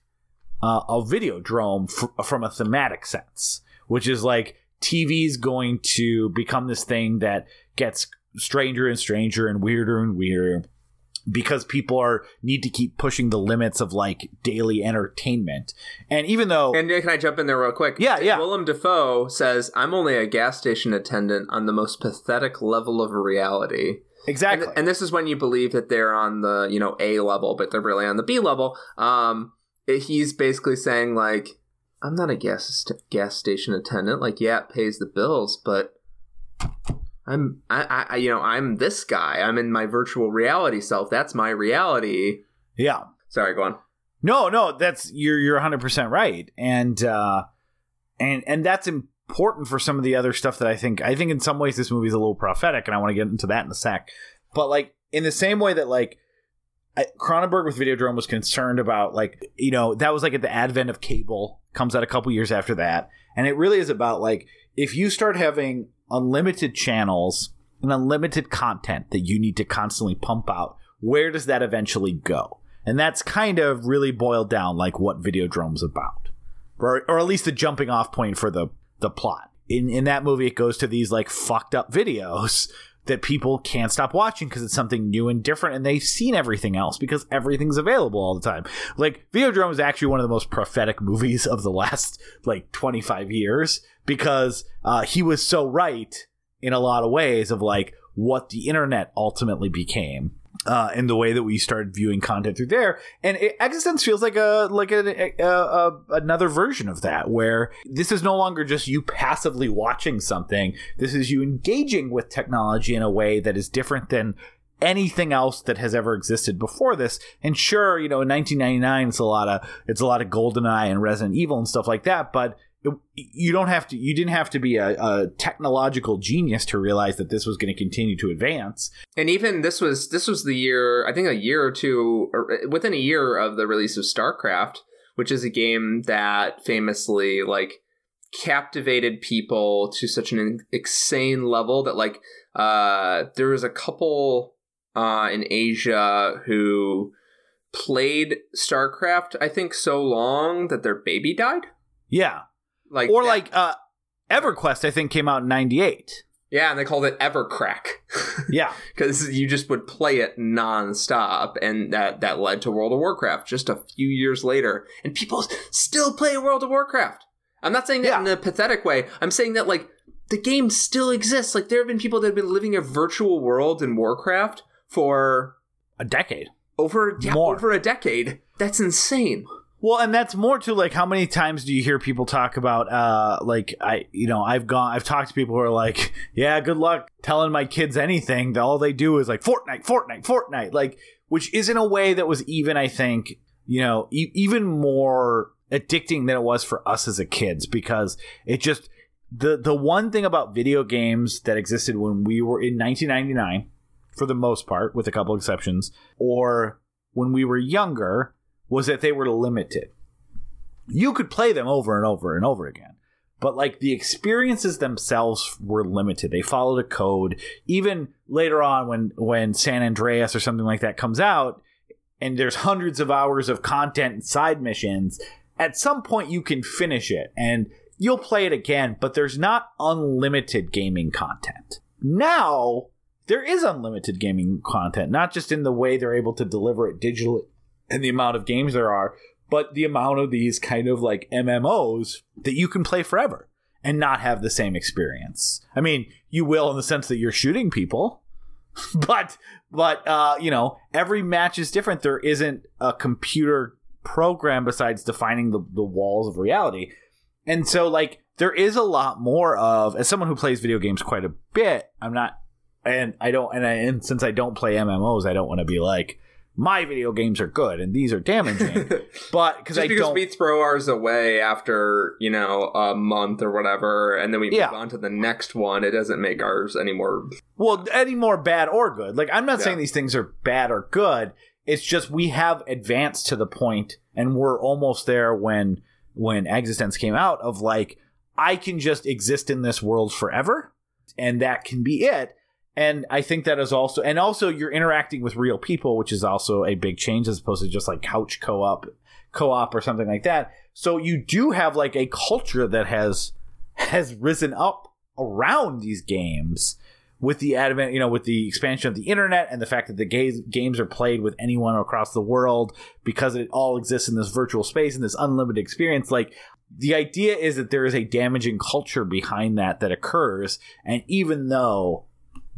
uh, of videodrome f- from a thematic sense which is like tv's going to become this thing that gets stranger and stranger and weirder and weirder because people are need to keep pushing the limits of like daily entertainment and even though And can I jump in there real quick? Yeah, yeah. Willem Dafoe says, "I'm only a gas station attendant on the most pathetic level of reality." exactly And, and this is when you believe that they're on the you know A level, but they're really on the B level. Um, he's basically saying like, "I'm not a gas st- gas station attendant. Like, yeah, it pays the bills, but." I'm I, I you know I'm this guy. I'm in my virtual reality self. That's my reality. yeah Sorry, go on. No, no, that's you're you're 100% right. And uh and and that's important for some of the other stuff that I think I think in some ways this movie is a little prophetic and I want to get into that in a sec. But like in the same way that like Cronenberg with Videodrome was concerned about like you know that was like at the advent of cable comes out a couple years after that and it really is about like if you start having unlimited channels and unlimited content that you need to constantly pump out where does that eventually go? And that's kind of really boiled down like what Videodrome's about. Or, or at least the jumping off point for the the plot. In in that movie it goes to these like fucked up videos *laughs* that people can't stop watching because it's something new and different and they've seen everything else because everything's available all the time. Like videodrome is actually one of the most prophetic movies of the last like 25 years because uh, he was so right in a lot of ways of like what the internet ultimately became uh, in the way that we started viewing content through there. And it, eXistenZ feels like a like a, a, a another version of that, where this is no longer just you passively watching something. This is you engaging with technology in a way that is different than anything else that has ever existed before this. And sure, you know, in 1999, it's a lot of it's a lot of GoldenEye and Resident Evil and stuff like that. But you don't have to. You didn't have to be a, a technological genius to realize that this was going to continue to advance. And even this was this was the year I think a year or two or uh, within a year of the release of StarCraft, which is a game that famously like captivated people to such an insane level that like uh there was a couple uh in Asia who played StarCraft I think so long that their baby died. Yeah, Like or that- like uh, EverQuest, I think came out in '98. yeah, and they called it Evercrack. *laughs* Yeah, because you just would play it nonstop, and that that led to World of Warcraft just a few years later, and people still play World of Warcraft. I'm not saying that Yeah. in a pathetic way. I'm saying that like the game still exists. Like there have been people that have been living a virtual world in Warcraft for a decade. over yeah, More. over a decade. That's insane. Well, and that's more to like how many times do you hear people talk about uh like I you know, I've gone I've talked to people who are like, *laughs* yeah, good luck telling my kids anything. All they do is like Fortnite, Fortnite, Fortnite, like which is in a way that was even I think, you know, e- even more addicting than it was for us as a kids because it just the the one thing about video games that existed when we were in 1999 for the most part with a couple exceptions or when we were younger was that they were limited. You could play them over and over and over again, but like the experiences themselves were limited. They followed a code. Even later on, when when San Andreas or something like that comes out, and there's hundreds of hours of content and side missions, at some point you can finish it and you'll play it again. But there's not unlimited gaming content now. There is unlimited gaming content, not just in the way they're able to deliver it digitally and the amount of games there are, but the amount of these kind of like MMOs that you can play forever and not have the same experience. I mean, you will in the sense that you're shooting people, *laughs* but but uh, you know, every match is different. There isn't a computer program besides defining the, the walls of reality. And so like there is a lot more of as someone who plays video games quite a bit, I'm not and I don't and, I, and since I don't play MMOs, I don't want to be like my video games are good and these are damaging. *laughs* but because I because don't we throw ours away after you know a month or whatever, and then we Yeah. move on to the next one, it doesn't make ours any more. well any more bad or good. Like I'm not Yeah. saying these things are bad or good. It's just we have advanced to the point and we're almost there when when eXistenZ came out of like I can just exist in this world forever and that can be it. And I think that is also and also you're interacting with real people, which is also a big change as opposed to just like couch co-op co-op or something like that. So you do have like a culture that has has risen up around these games with the advent, you know, with the expansion of the internet and the fact that the ga- games are played with anyone across the world because it all exists in this virtual space and this unlimited experience. Like the idea is that there is a damaging culture behind that that occurs, and even though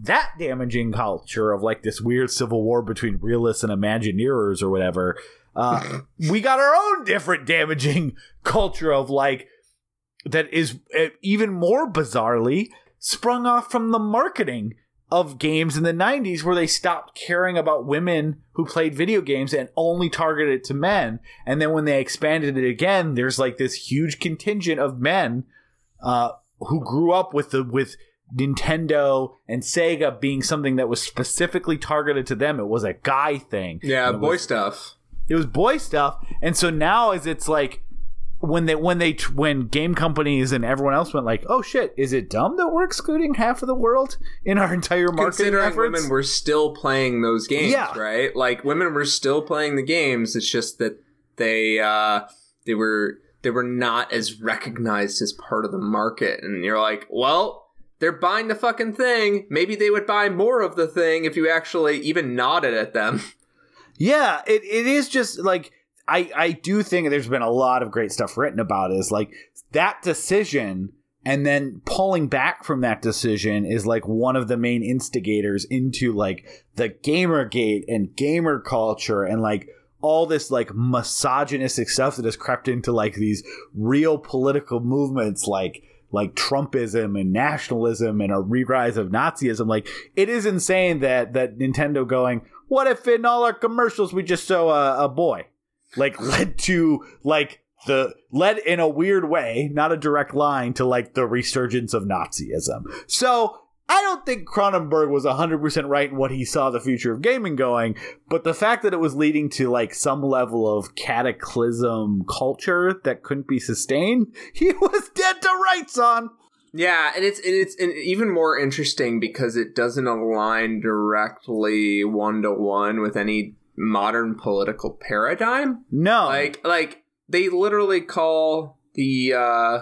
that damaging culture of like this weird civil war between realists and imagineers or whatever, uh, *laughs* we got our own different damaging *laughs* culture of like that is uh, even more bizarrely sprung off from the marketing of games in the 90s where they stopped caring about women who played video games and only targeted it to men. And then when they expanded it again there's like this huge contingent of men uh, who grew up with the with Nintendo and Sega being something that was specifically targeted to them it was a guy thing Yeah, boy was- stuff. it was boy stuff and so now as it's like when they when they when game companies and everyone else went like oh shit is it dumb that we're excluding half of the world in our entire marketing Considering efforts women were still playing those games, Yeah. right? Like women were still playing the games. It's just that they uh, they were they were not as recognized as part of the market. And you're like, well, they're buying the fucking thing. Maybe they would buy more of the thing if you actually even nodded at them. *laughs* yeah it, it is just like i i do think there's been a lot of great stuff written about is like that decision and then pulling back from that decision is like one of the main instigators into like the gamergate and gamer culture and like all this like misogynistic stuff that has crept into like these real political movements like like Trumpism and nationalism and a re-rise of Nazism. Like it is insane that that Nintendo going, what if in all our commercials we just show a, a boy? Like *laughs* led to like the led in a weird way, not a direct line to like the resurgence of Nazism. So I don't think Cronenberg was 100% right in what he saw the future of gaming going, but the fact that it was leading to like some level of cataclysm culture that couldn't be sustained, *laughs* he was dead to rights on. Yeah, and it's and it's and even more interesting because it doesn't align directly one to one with any modern political paradigm. No. Like like they literally call the uh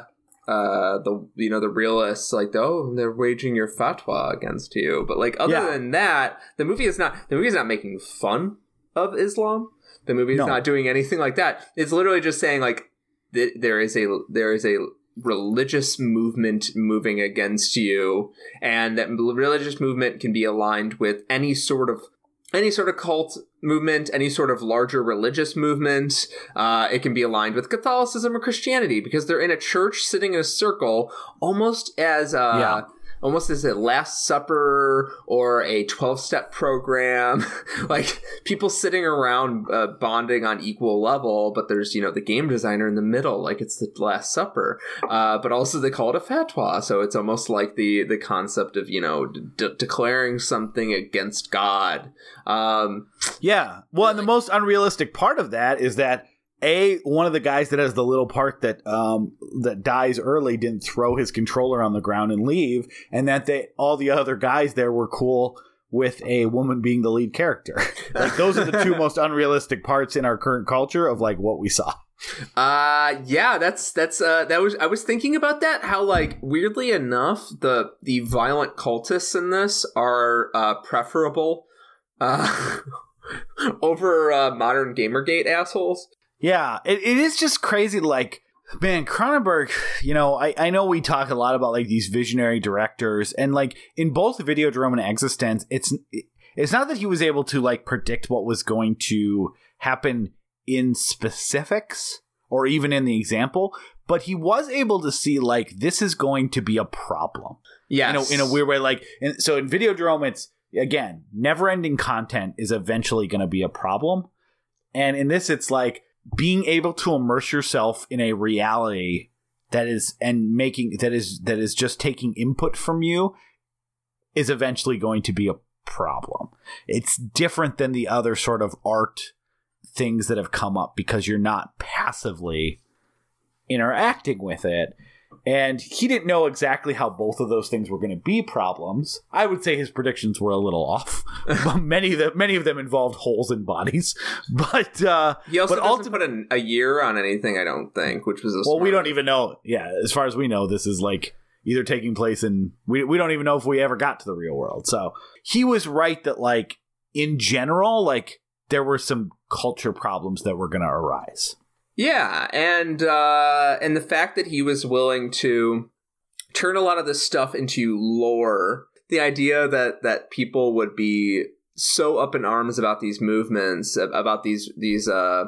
uh the you know the realists like oh they're waging your fatwa against you but like other Yeah. than that the movie is not the movie is not making fun of islam the movie is No. not doing anything like that it's literally just saying like th- there is a there is a religious movement moving against you and that religious movement can be aligned with any sort of any sort of cult movement, any sort of larger religious movement. Uh, it can be aligned with Catholicism or Christianity because they're in a church sitting in a circle, almost as uh, Yeah. Almost as a Last Supper or a twelve step program, *laughs* like people sitting around uh, bonding on equal level. But there's you know the game designer in the middle, like it's the Last Supper. Uh, but also they call it a fatwa, so it's almost like the the concept of you know d- declaring something against God. Um, Yeah. Well, and the most unrealistic part of that is that a one of the guys that has the little part that um that dies early didn't throw his controller on the ground and leave, and that they all the other guys there were cool with a woman being the lead character. *laughs* like those are the two *laughs* most unrealistic parts in our current culture of like what we saw. Uh yeah, that's that's uh that was I was thinking about that how like weirdly enough the the violent cultists in this are uh preferable uh *laughs* over uh modern gamergate assholes. Yeah, it, it is just crazy. Like, man, Cronenberg, you know, I, I know we talk a lot about like these visionary directors, and like in both Videodrome and eXistenZ, it's it's not that he was able to like predict what was going to happen in specifics or even in the example, but he was able to see like this is going to be a problem Yeah. in a, in a weird way. Like, and so in Videodrome, it's again, never ending content is eventually going to be a problem. And in this, it's like being able to immerse yourself in a reality that is and making that is that is just taking input from you is eventually going to be a problem. It's different than the other sort of art things that have come up because you're not passively interacting with it. And he didn't know exactly how both of those things were going to be problems. I would say his predictions were a little off. *laughs* many of them, many of them involved holes in bodies. *laughs* But uh, He also but doesn't ulti- put a, a year on anything, I don't think, which was a well, we don't even know. Yeah, as far as we know, this is like either taking place in we we don't even know if we ever got to the real world. So he was right that like in general, like there were some culture problems that were going to arise. Yeah, and uh and the fact that he was willing to turn a lot of this stuff into lore, the idea that that people would be so up in arms about these movements, about these these uh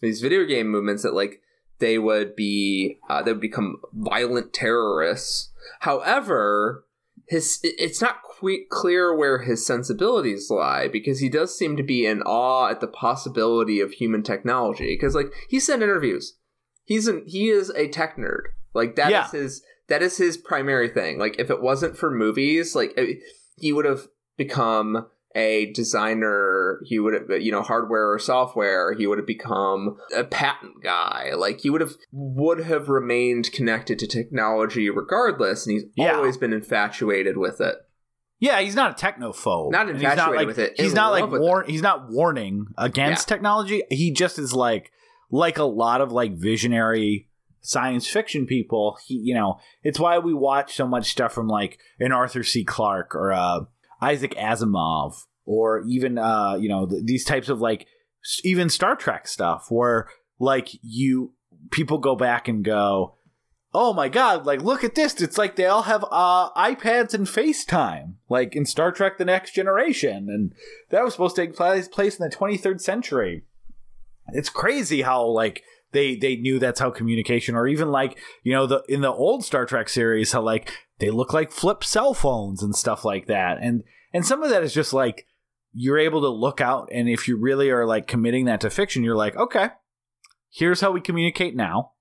these video game movements that like they would be uh, they would become violent terrorists. However, his it's not quite clear where his sensibilities lie because he does seem to be in awe at the possibility of human technology because like he said in interviews. He's an he is a tech nerd. Like that is Yeah. his that is his primary thing. Like if it wasn't for movies like eh, he would have become a designer he would have you know hardware or software he would have become a patent guy like he would have would have remained connected to technology regardless and he's Yeah. always been infatuated with it Yeah, he's not a technophobe. Not And he's not infatuated like, with it, He's not like war- He's not warning against technology. He just is like like a lot of like visionary science fiction people. He, you know, it's why we watch so much stuff from like an Arthur C. Clarke or uh, Isaac Asimov or even uh, you know th- these types of like even Star Trek stuff where like you people go back and go oh my god, like look at this. It's like they all have uh, iPads and FaceTime, like in Star Trek The Next Generation. And that was supposed to take place place in the 23rd century. It's crazy how like they they knew that's how communication or even like you know the in the old Star Trek series how like they look like flip cell phones and stuff like that and and some of that is just like you're able to look out and if you really are like committing that to fiction you're like okay here's how we communicate now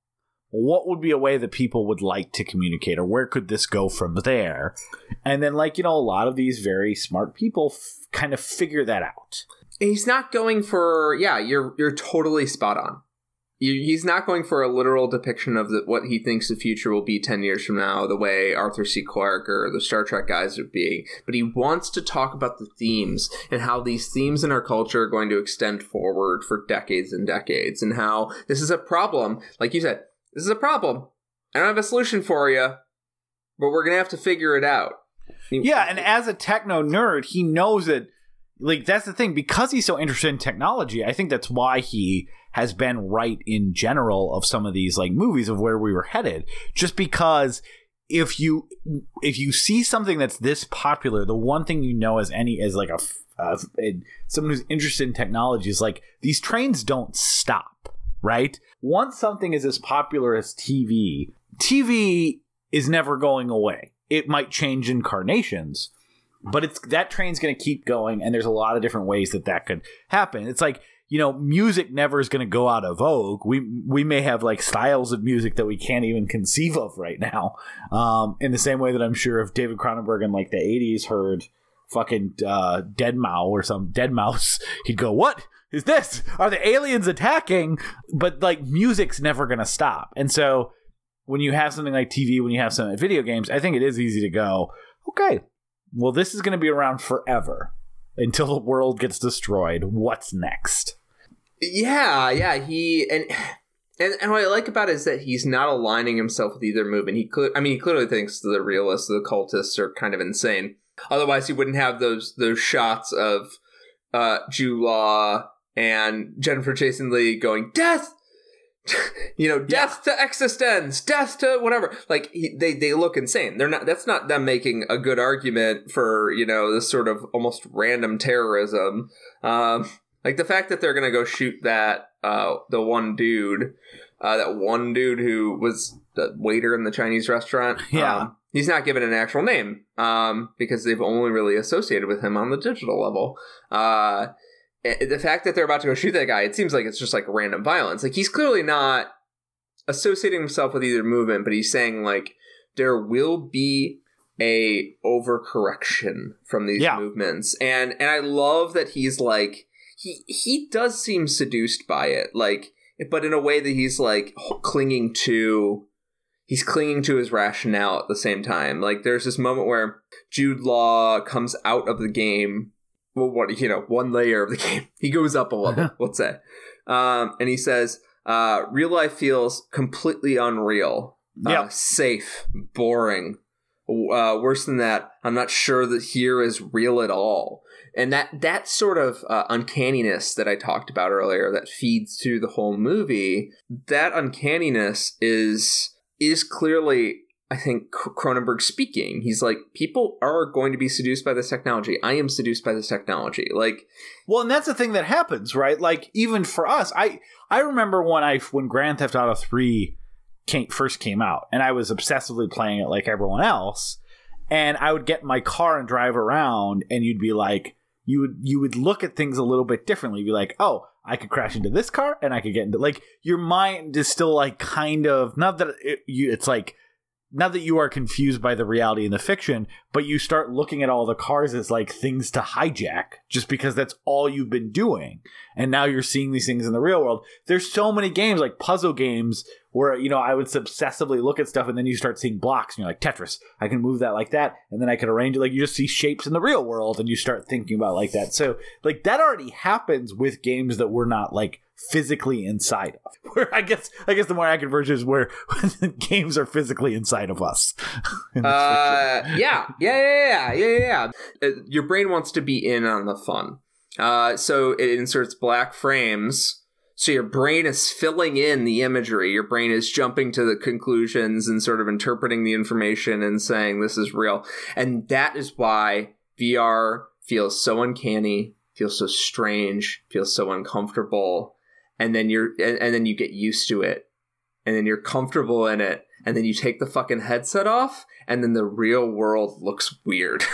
what would be a way that people would like to communicate or where could this go from there and then like you know a lot of these very smart people f- kind of figure that out He's not going for yeah. You're you're totally spot on. He's not going for a literal depiction of the, what he thinks the future will be 10 years from now, the way Arthur C. Clarke or the Star Trek guys would be. But he wants to talk about the themes and how these themes in our culture are going to extend forward for decades and decades, and how this is a problem. Like you said, this is a problem. I don't have a solution for you, but we're going to have to figure it out. Yeah, and as a techno nerd, he knows that like that's the thing because he's so interested in technology. I think that's why he has been right in general of some of these like movies of where we were headed. Just because if you if you see something that's this popular, the one thing you know as any as like a, uh, someone who's interested in technology is like these trains don't stop, right? Once something is as popular as TV, TV is never going away. It might change incarnations, but it's that train's going to keep going and there's a lot of different ways that that could happen it's like you know music never is going to go out of vogue. We we may have like styles of music that we can't even conceive of right now. Um, in the same way that i'm sure if david cronenberg in like the 80s heard fucking uh, deadmau5 or some deadmau5 he'd go what is this? Are the aliens attacking? But like music's never going to stop. And so when you have something like tv when you have some video games i think it is easy to go okay well, this is going to be around forever until the world gets destroyed. What's next? Yeah, yeah, he and and and what I like about it is that he's not aligning himself with either movement. He could, I mean, he clearly thinks the realists, the cultists, are kind of insane. Otherwise, he wouldn't have those those shots of uh Jude Law and Jennifer Jason Leigh going death. *laughs* you know, death to eXistenZ, death to whatever. Like he, they, they look insane. They're not. That's not them making a good argument for you know this sort of almost random terrorism. Um, like the fact that they're gonna go shoot that uh the one dude, uh that one dude who was the waiter in the Chinese restaurant. *laughs* Yeah. Um, he's not given an actual name um because they've only really associated with him on the digital level. Uh eh, the fact that they're about to go shoot that guy, it seems like it's just like random violence. Like he's clearly not associating himself with either movement, but he's saying like there will be a overcorrection from these Yeah. movements. And and I love that he's like he he does seem seduced by it. Like but in a way that he's like clinging to he's clinging to his rationale at the same time. Like there's this moment where Jude Law comes out of the game well, what you know, one layer of the *laughs* game. He goes up a level, *laughs* let's say, um, and he says, uh, "Real life feels completely unreal, uh, Yep. safe, boring. Uh, worse than that, I'm not sure that here is real at all." And that that sort of uh, uncanniness that I talked about earlier, that feeds through the whole movie, that uncanniness is is clearly I think Cronenberg speaking. He's like, people are going to be seduced by this technology. I am seduced by this technology. Like, Well, and that's the thing that happens, right? Like even for us, I I remember when I when Grand Theft Auto Three came, first came out, and I was obsessively playing it like everyone else, and I would get in my car and drive around, and you'd be like, you would you would look at things a little bit differently. You'd be like, oh, I could crash into this car, and I could get into like your mind is still like kind of not that it, you it's like not that you are confused by the reality and the fiction, but you start looking at all the cars as like things to hijack just because that's all you've been doing. And now you're seeing these things in the real world. There's so many games like puzzle games where, you know, I would obsessively look at stuff and then you start seeing blocks and you're like, Tetris, I can move that like that. And then I can arrange it. Like you just see shapes in the real world and you start thinking about it like that. So, like, that already happens with games that we're not like physically inside of. *laughs* Where I guess I guess the more accurate version is where *laughs* games are physically inside of us. *laughs* Uh, yeah, yeah, yeah, yeah, yeah, yeah. Uh, your brain wants to be in on the fun. Uh, so it inserts black frames. So your brain is filling in the imagery. Your brain is jumping to the conclusions and sort of interpreting the information and saying this is real. And that is why VR feels so uncanny, feels so strange, feels so uncomfortable. and then you're and, and then you get used to it and then you're comfortable in it and then you take the fucking headset off and then the real world looks weird. *laughs*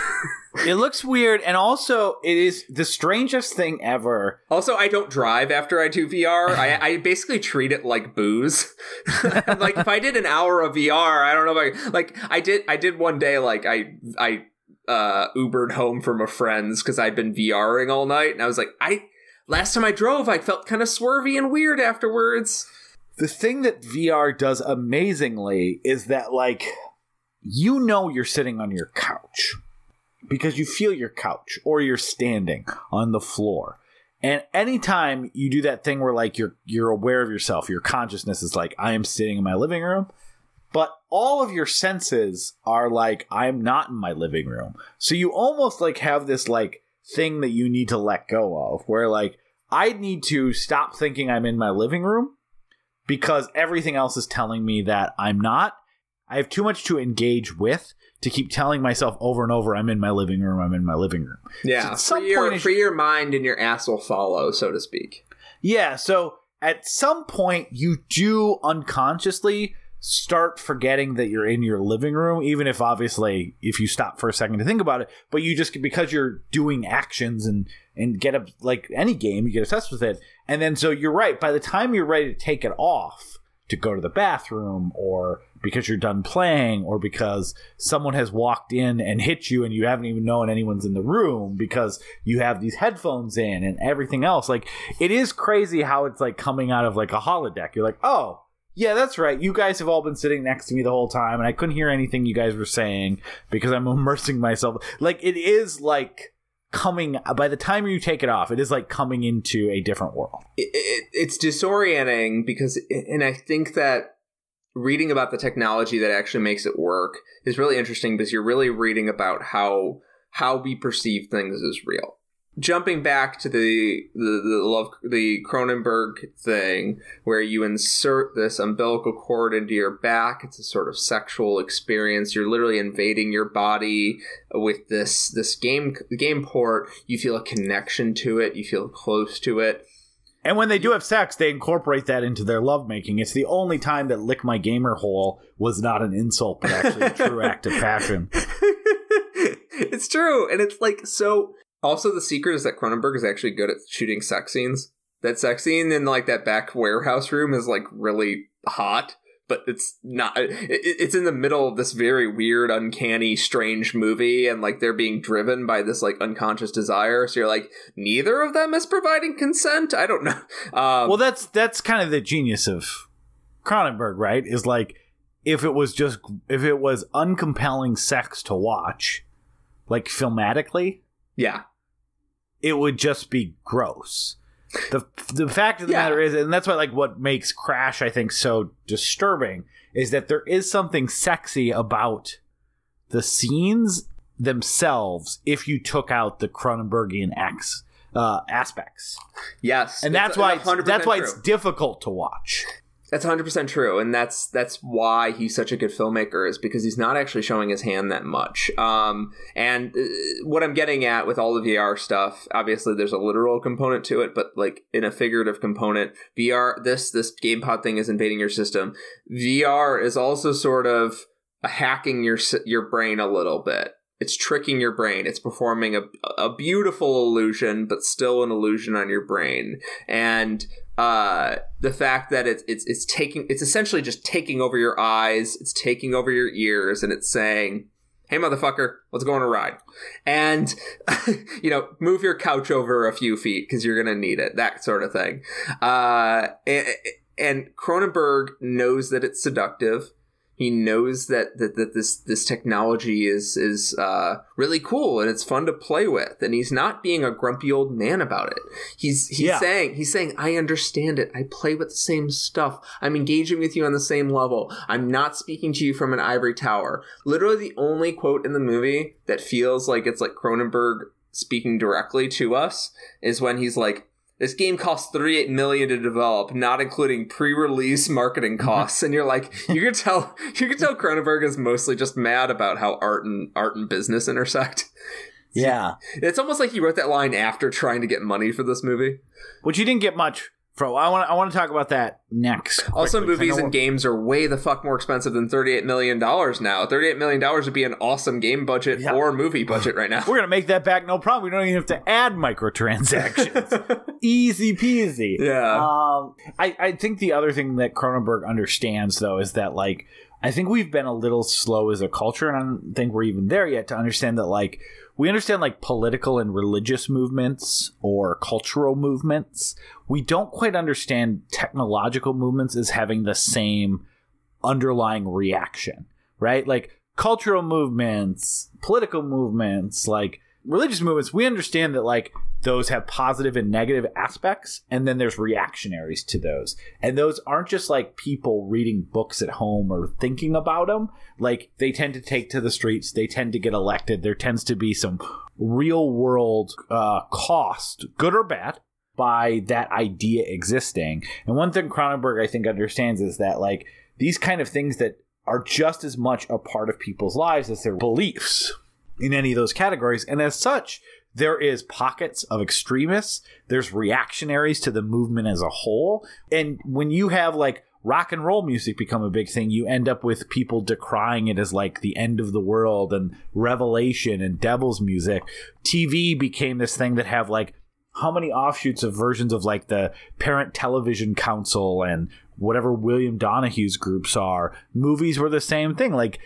It looks weird, and also it is the strangest thing ever. also i don't drive after i do vr I, I basically treat it like booze. *laughs* Like if i did an hour of vr i don't know if i like i did i did one day like i i uh ubered home from a friend's because i'd been vring all night and i was like i last time i drove i felt kind of swervy and weird afterwards The thing that VR does amazingly is that, like, you know you're sitting on your couch because you feel your couch or you're standing on the floor. And anytime you do that thing where like you're you're aware of yourself, your consciousness is like I am sitting in my living room, but all of your senses are like I'm not in my living room. So you almost like have this like thing that you need to let go of where like I need to stop thinking I'm in my living room because everything else is telling me that I'm not. I have too much to engage with to keep telling myself over and over I'm in my living room, I'm in my living room. Yeah, some free your, free your mind and your ass will follow, so to speak. Yeah, so at some point you do unconsciously start forgetting that you're in your living room even if obviously if you stop for a second to think about it but you just because you're doing actions and and get up like any game you get obsessed with it and then so you're right by the time you're ready to take it off to go to the bathroom or because you're done playing or because someone has walked in and hit you and you haven't even known anyone's in the room because you have these headphones in and everything else like it is crazy how it's like coming out of like a holodeck. You're like oh yeah that's right. You guys have all been sitting next to me the whole time and i couldn't hear anything you guys were saying because i'm immersing myself. Like it is like coming by the time you take it off it is like coming into a different world It, it, it's disorienting because, and I think that reading about the technology that actually makes it work is really interesting because you're really reading about how how we perceive things as real. Jumping back to the the, the love the Cronenberg thing, where you insert this umbilical cord into your back, it's a sort of sexual experience. You're literally invading your body with this this game game port. You feel a connection to it. You feel close to it. And when they do have sex, they incorporate that into their lovemaking. It's the only time that lick my gamer hole was not an insult, but actually a true *laughs* act of passion. *laughs* it's true, and it's like so. Also, the secret is that Cronenberg is actually good at shooting sex scenes. That sex scene in like that back warehouse room is like really hot, but it's not. It, it's in the middle of this very weird, uncanny, strange movie, and like they're being driven by this like unconscious desire. So you're like, neither of them is providing consent. I don't know. *laughs* Um, Well, that's that's kind of the genius of Cronenberg, right? Is like if it was just if it was uncompelling sex to watch, like filmatically, yeah, it would just be gross. The the fact of the Yeah. matter is, and that's why like what makes Crash I think so disturbing is that there is something sexy about the scenes themselves if you took out the Cronenbergian X uh, aspects, yes, and that's why it's, 100% that's why true. it's difficult to watch. That's 100% true and that's that's why he's such a good filmmaker is because he's not actually showing his hand that much. Um and uh, what I'm getting at with all the VR stuff, obviously there's a literal component to it, but like in a figurative component, VR this this GamePod thing is invading your system. VR is also sort of hacking your your brain a little bit. It's tricking your brain. It's performing a a beautiful illusion, but still an illusion on your brain. And uh, the fact that it's it's it's taking it's essentially just taking over your eyes, it's taking over your ears, and it's saying, "Hey, motherfucker, let's go on a ride," and *laughs* you know, move your couch over a few feet because you're gonna need it. That sort of thing. Uh, and, and Cronenberg knows that it's seductive. He knows that, that, that this this technology is is uh, really cool and it's fun to play with, and he's not being a grumpy old man about it. He's he's Yeah. saying he's saying I understand it. I play with the same stuff. I'm engaging with you on the same level. I'm not speaking to you from an ivory tower. Literally, the only quote in the movie that feels like it's like Cronenberg speaking directly to us is when he's like. This game cost 38 million to develop, not including pre-release marketing mm-hmm. costs. and you're like, you can tell, you can tell Cronenberg is mostly just mad about how art and art and business intersect. Yeah, It's almost like he wrote that line after trying to get money for this movie. which you didn't get much Bro, I want I want to talk about that next. Also, quickly, I movies and games are way the fuck more expensive than $38 million now. $38 million would be an awesome game budget Yeah. or movie budget right now. We're gonna make that back, no problem. We don't even have to add microtransactions. *laughs* Easy peasy. Yeah. Um, I I think the other thing that Cronenberg understands though is that like I think we've been a little slow as a culture, and I don't think we're even there yet to understand that like we understand like political and religious movements or cultural movements. We don't quite understand technological movements as having the same underlying reaction, right? Like cultural movements, political movements, like religious movements, we understand that like those have positive and negative aspects, and then there's reactionaries to those. And those aren't just like people reading books at home or thinking about them. Like they tend to take to the streets, they tend to get elected. There tends to be some real world uh, cost, good or bad, by that idea existing. And one thing Cronenberg I think understands is that like these kind of things that are just as much a part of people's lives as their beliefs in any of those categories. And as such, there is pockets of extremists, there's reactionaries to the movement as a whole. And when you have like rock and roll music become a big thing, you end up with people decrying it as like the end of the world and revelation and devil's music. TV became this thing that have like how many offshoots of versions of like the parent television council and whatever William Donohue's groups are. Movies were the same thing. Like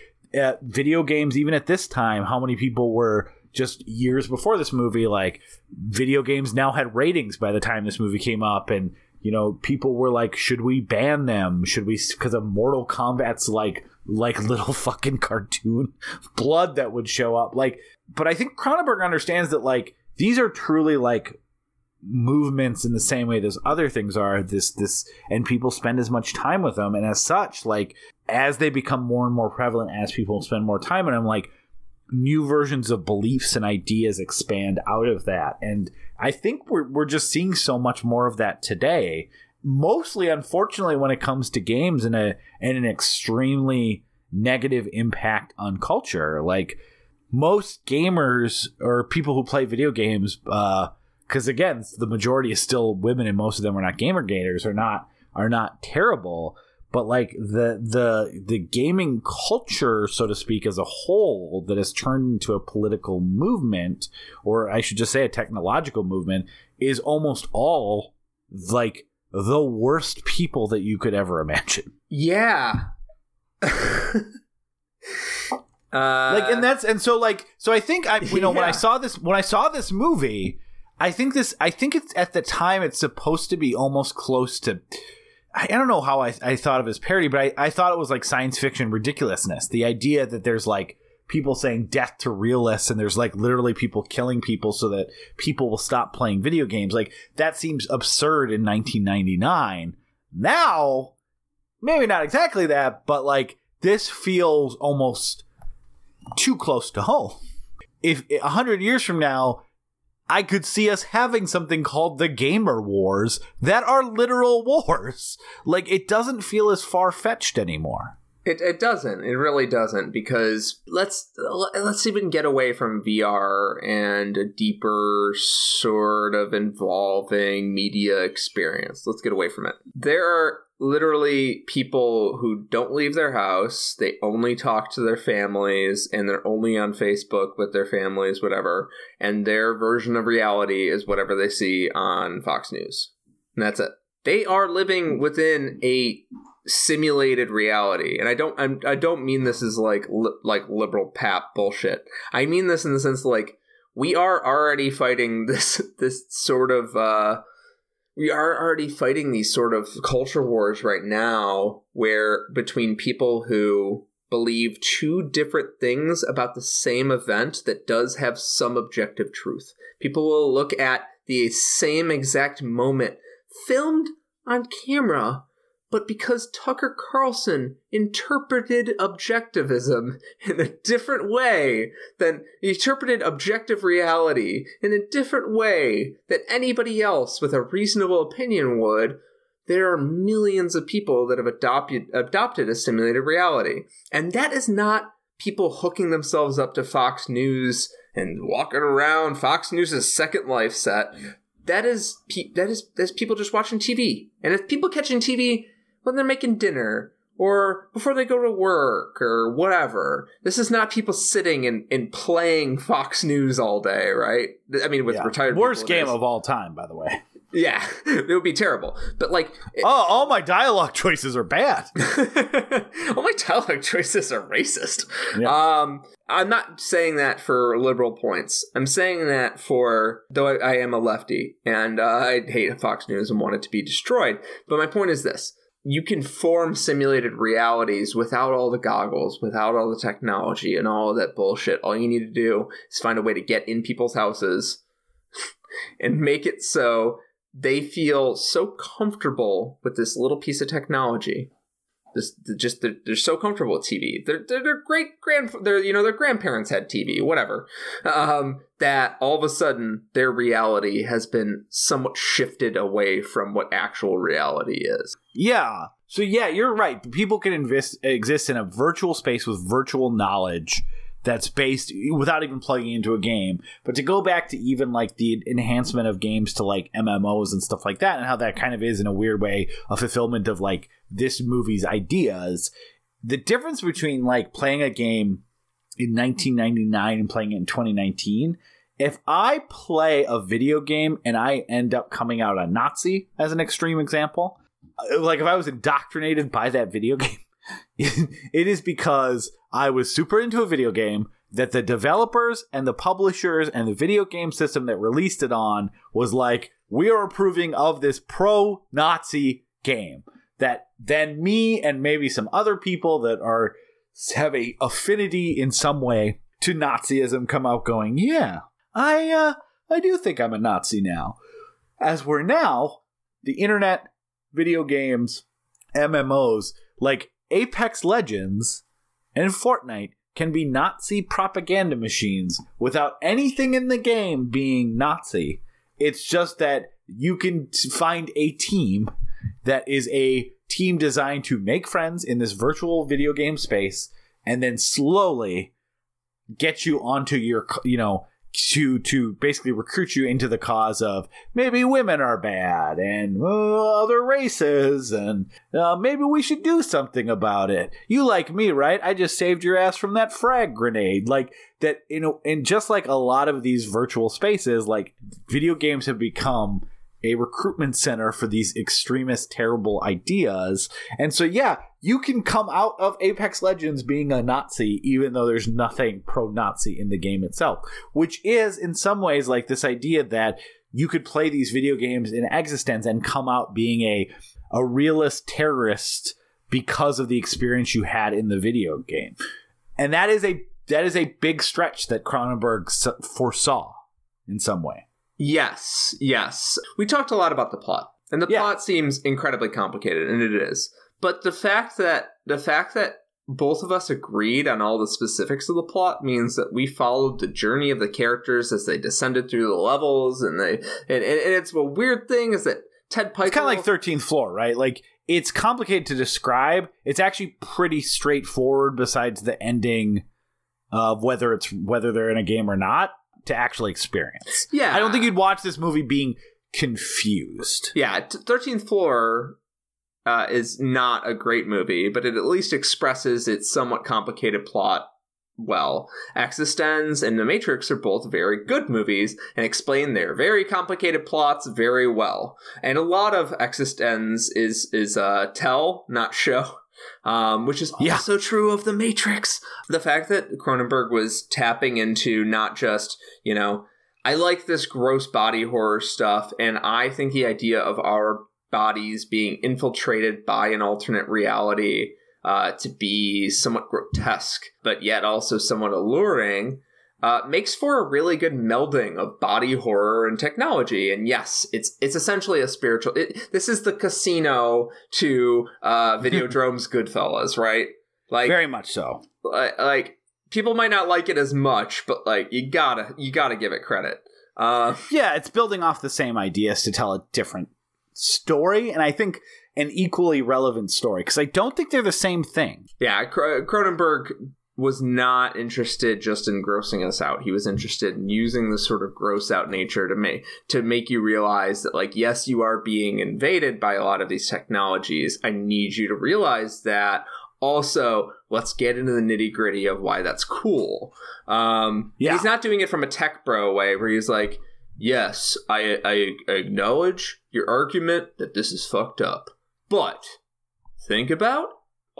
video games, even at this time, how many people were just years before this movie? Like video games now had ratings by the time this movie came up, and you know people were like, should we ban them? Should we? Because of Mortal Kombat's like like little *laughs* fucking cartoon blood that would show up. Like, but I think Cronenberg understands that like these are truly like movements in the same way those other things are this this and people spend as much time with them and as such like as they become more and more prevalent as people spend more time in them like new versions of beliefs and ideas expand out of that. And i think we're, we're just seeing so much more of that today. Mostly unfortunately when it comes to games and a and an extremely negative impact on culture like most gamers or people who play video games uh because again the majority is still women and most of them are not gamer gators are not are not terrible but like the the the gaming culture so to speak as a whole that has turned into a political movement or i should just say a technological movement is almost all like the worst people that you could ever imagine yeah. *laughs* uh, like and that's and so like so i think i you know when i saw this when i saw this movie i think this i think it's at the time it's supposed to be almost close to i, don't know how I, I thought of as parody but I, I thought it was like science fiction ridiculousness. The idea that there's like people saying death to realists and there's like literally people killing people so that people will stop playing video games. Like that seems absurd in 1999 now maybe not exactly that but like this feels almost too close to home. If a hundred years from now, I could see us having something called the Gamer Wars that are literal *laughs* wars. Like it doesn't feel as far fetched anymore. It, it doesn't. It really doesn't because let's let's even get away from VR and a deeper sort of involving media experience. Let's get away from it. There are literally people who don't leave their house. They only talk to their families and they're only on Facebook with their families, whatever. And their version of reality is whatever they see on Fox News. And that's it. They are living within a simulated reality and i don't I'm, i don't mean this as like li- like liberal pap bullshit i mean this in the sense like we are already fighting *laughs* this this sort of uh we are already fighting these sort of culture wars right now where between people who believe two different things about the same event that does have some objective truth. People will look at the same exact moment filmed on camera but because Tucker Carlson interpreted objectivism in a different way than he interpreted objective reality in a different way that anybody else with a reasonable opinion would, there are millions of people that have adopted adopted a simulated reality. And that is not people hooking themselves up to Fox News and walking around Fox News' second life set. that is pe- that is that's people just watching TV. And if people catching TV when they're making dinner or before they go to work or whatever, this is not people sitting and, and playing *laughs* Fox News all day, right? I mean, with Yeah. retired Worst game of all time, by the way. *laughs* yeah, *laughs* it would be terrible. But like, Oh, all my dialogue choices are bad. all my dialogue choices are racist. Yeah. Um, I'm not saying that for liberal points. I'm saying that for though I, I am a lefty and uh, I hate Fox News and want it to be destroyed. But my point is this: you can form simulated realities without all the goggles, without all the technology and all of that bullshit. All you need to do is find a way to get in people's houses *laughs* and make it so they feel so comfortable with this little piece of technology this just they're, they're so comfortable with TV. They're, they're, they're great grand they're you know their grandparents had TV, whatever. Um, that all of a sudden their reality has been somewhat shifted away from what actual reality is. Yeah. So yeah, you're right. People can invest, exist in a virtual space with virtual knowledge that's based without even plugging into a game. But to go back to even like the enhancement of games to like MMOs and stuff like that, and how that kind of is in a weird way a fulfillment of like this movie's ideas. The difference between like playing a game in 1999 and playing it in 2019 if I play a video game and I end up coming out a Nazi, as an extreme example, uh, like if I was indoctrinated by that video *laughs* game, it is because I was super into a video game that the developers and the publishers and the video game system that released it on was like, we are approving of this pro Nazi game. That then me and maybe some other people that are have a affinity in some way to Nazism come out going, yeah, I uh, I do think I'm a Nazi now. As we're now, the internet, video games, MMOs like Apex Legends and Fortnite can be Nazi propaganda machines without anything in the game being Nazi. It's just that you can find a team that is a team designed to make friends in this virtual video game space and then slowly get you onto your you know to to basically recruit you into the cause of maybe women are bad and uh, other races and uh, maybe we should do something about it. You like me, right? I just saved your ass from that frag grenade. Like that, you know, and just like a lot of these virtual spaces, like video games have become a recruitment center for these extremist, terrible ideas. And so, yeah, you can come out of Apex Legends being a Nazi, even though there's nothing pro Nazi in the game itself, which is in some ways like this idea that you could play these video games in eXistenZ and come out being a, a realist terrorist because of the experience you had in the video game. And that is a that is a big stretch that Cronenberg foresaw in some way. Yes, yes. We talked a lot about the plot. And the Yeah. plot seems incredibly complicated and it is. But the fact that the fact that both of us agreed on all the specifics of the plot means that we followed the journey of the characters as they descended through the levels and they and, and it's a weird thing is that Ted It's kind of like 13th floor, right? Like it's complicated to describe. It's actually pretty straightforward besides the ending of whether it's whether they're in a game or not to actually experience. Yeah. I don't think you'd watch this movie being confused. Yeah, t- 13th Floor uh, is not a great movie, but it at least expresses its somewhat complicated plot well. eXistenZ and The Matrix are both very good movies and explain their very complicated plots very well. And a lot of eXistenZ is is uh, tell, not show. Um, which is Yeah. also true of The Matrix. The fact that Cronenberg was tapping into not just, you know, I like this gross body horror stuff, and I think the idea of our bodies being infiltrated by an alternate reality uh, to be somewhat grotesque, but yet also somewhat alluring, uh, makes for a really good melding of body horror and technology. And yes, it's it's essentially a spiritual. It, this is the casino to uh, *laughs* Videodrome's Goodfellas, right? Like Very much so. like, like people might not like it as much, but like you gotta you gotta give it credit. Uh, *laughs* Yeah, it's building off the same ideas to tell a different story, and I think an equally relevant story because I don't think they're the same thing. yeah, Cro- Cronenberg was not interested just in grossing us out. He was interested in using the sort of gross out nature to make to make you realize that like yes, you are being invaded by a lot of these technologies. I need you to realize that. Also, let's get into the nitty gritty of why that's cool. Um, Yeah. he's not doing it from a tech bro way where he's like, "Yes, I, I acknowledge your argument that this is fucked up, but think about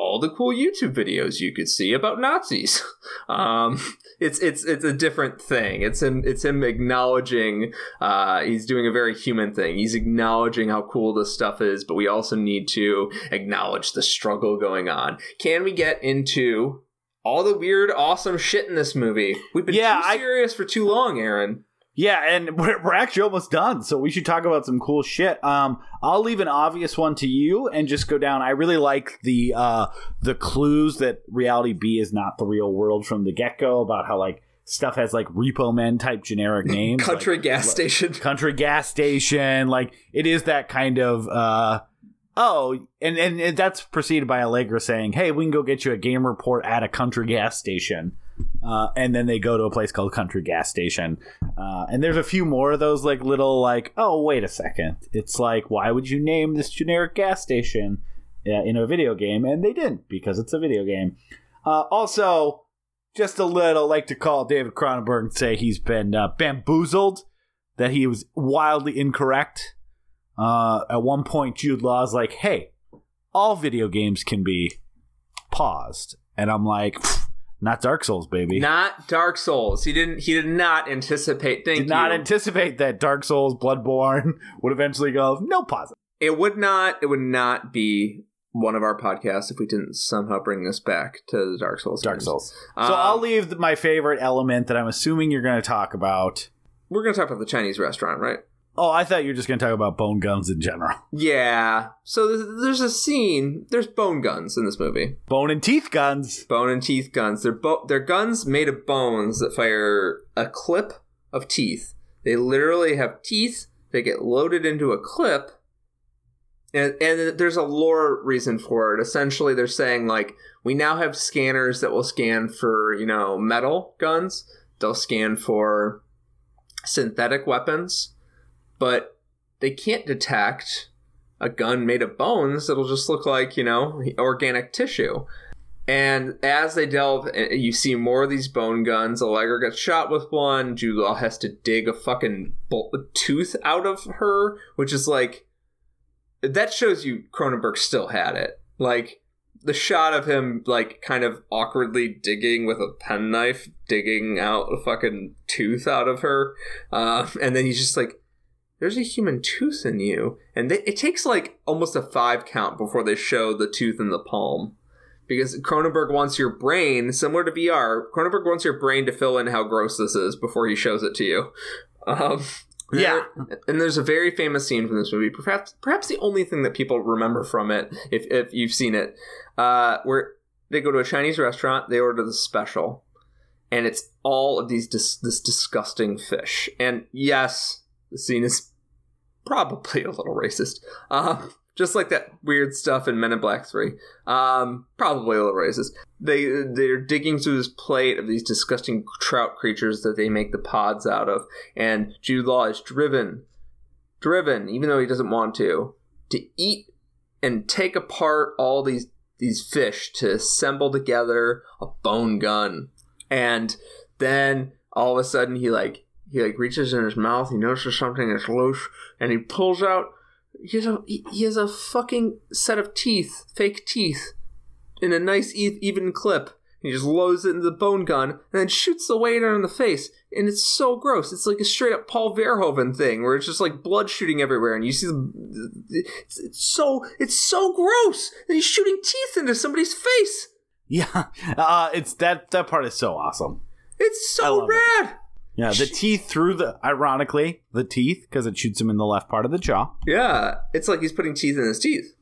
all the cool YouTube videos you could see about Nazis. *laughs* Um, it's it's it's a different thing. It's him it's him acknowledging uh, he's doing a very human thing. He's acknowledging how cool this stuff is, but we also need to acknowledge the struggle going on. Can we get into all the weird, awesome shit in this movie? We've been Yeah, too I- serious for too long, Aaron. Yeah, and *laughs* we're, we're actually almost done, so we should talk about some cool shit. Um, I'll leave an obvious one to you and just go down. I really like the uh, the clues that reality B is not the real world from the get go about how like stuff has like repo men type generic *laughs* names, like Country gas station. *laughs* country gas station. Like it is that kind of uh, oh, and, and and that's preceded by Allegra saying, "Hey, we can go get you a game report at a country gas station." Uh, and then they go to a place called Country Gas Station. Uh, and there's a few more of those like little like, oh wait a second, it's like why would you name this generic gas station uh, in a video game? And they didn't because it's a video game. Uh, also, just a little like to call David Cronenberg and say he's been uh, bamboozled, that he was wildly incorrect. Uh, at one point, Jude Law's like, "Hey, all video games can be paused," and I'm like. "Pfft, Not Dark Souls, baby. Not Dark Souls. He didn't. He did not anticipate. Thank did not you. anticipate that Dark Souls Bloodborne *laughs* would eventually go no pause. it would not. It would not be one of our podcasts if we didn't somehow bring this back to the Dark Souls. Dark games. Souls. Um, so I'll leave my favorite element that I'm assuming you're going to talk about. We're gonna talk about the Chinese restaurant, right? Oh, I thought you were just going to talk about bone guns in general. *laughs* Yeah. So there's, a scene. There's bone guns in this movie. Bone and teeth guns. Bone and teeth guns. They're bo- they're guns made of bones that fire a clip of teeth. They literally have teeth. They get loaded into a clip. And, and there's a lore reason for it. Essentially, they're saying like we now have scanners that will scan for you know metal guns. They'll scan for synthetic weapons, but they can't detect a gun made of bones. It'll just look like you know organic tissue. And as they delve, eh, you see more of these bone guns. Allegra gets shot with one. Jude has to dig a fucking bol- tooth out of her, which is like that shows you Cronenberg still had it. Like the shot of him, like kind of awkwardly digging with a penknife, digging out a fucking tooth out of her, uh, and then he's just like, "There's a human tooth in you," and they, it takes like almost a five count before they show the tooth in the palm. Because Cronenberg wants your brain, similar to VR, Cronenberg wants your brain to fill in how gross this is before he shows it to you. Um, Yeah. and there's a very famous scene from this movie, perhaps perhaps the only thing that people remember from it, if if you've seen it, uh, where they go to a Chinese restaurant, they order the special, and it's all of these dis- this disgusting fish. And yes, the scene is probably a little racist, um, just like that weird stuff in Men in Black Three. Um, probably a little racist. They they're digging through this plate of these disgusting trout creatures that they make the pods out of, and Jude Law is driven, driven, even though he doesn't want to, to eat and take apart all these these fish to assemble together a bone gun. And then all of a sudden he like he like reaches in his mouth, he notices something is loose, and he pulls out he has a he has a fucking set of teeth, fake teeth, in a nice e- even clip. He just loads it into the bone gun and then shoots the waiter in the face. And it's so gross. It's like a straight up Paul Verhoeven thing where it's just like blood shooting everywhere. And you see the. It's, it's so it's so gross that he's shooting teeth into somebody's face. Yeah, *laughs* uh, it's that that part is so awesome. It's so love it. Yeah, the teeth through the ironically the teeth because it shoots him in the left part of the jaw. Yeah. It's like he's putting teeth in his teeth.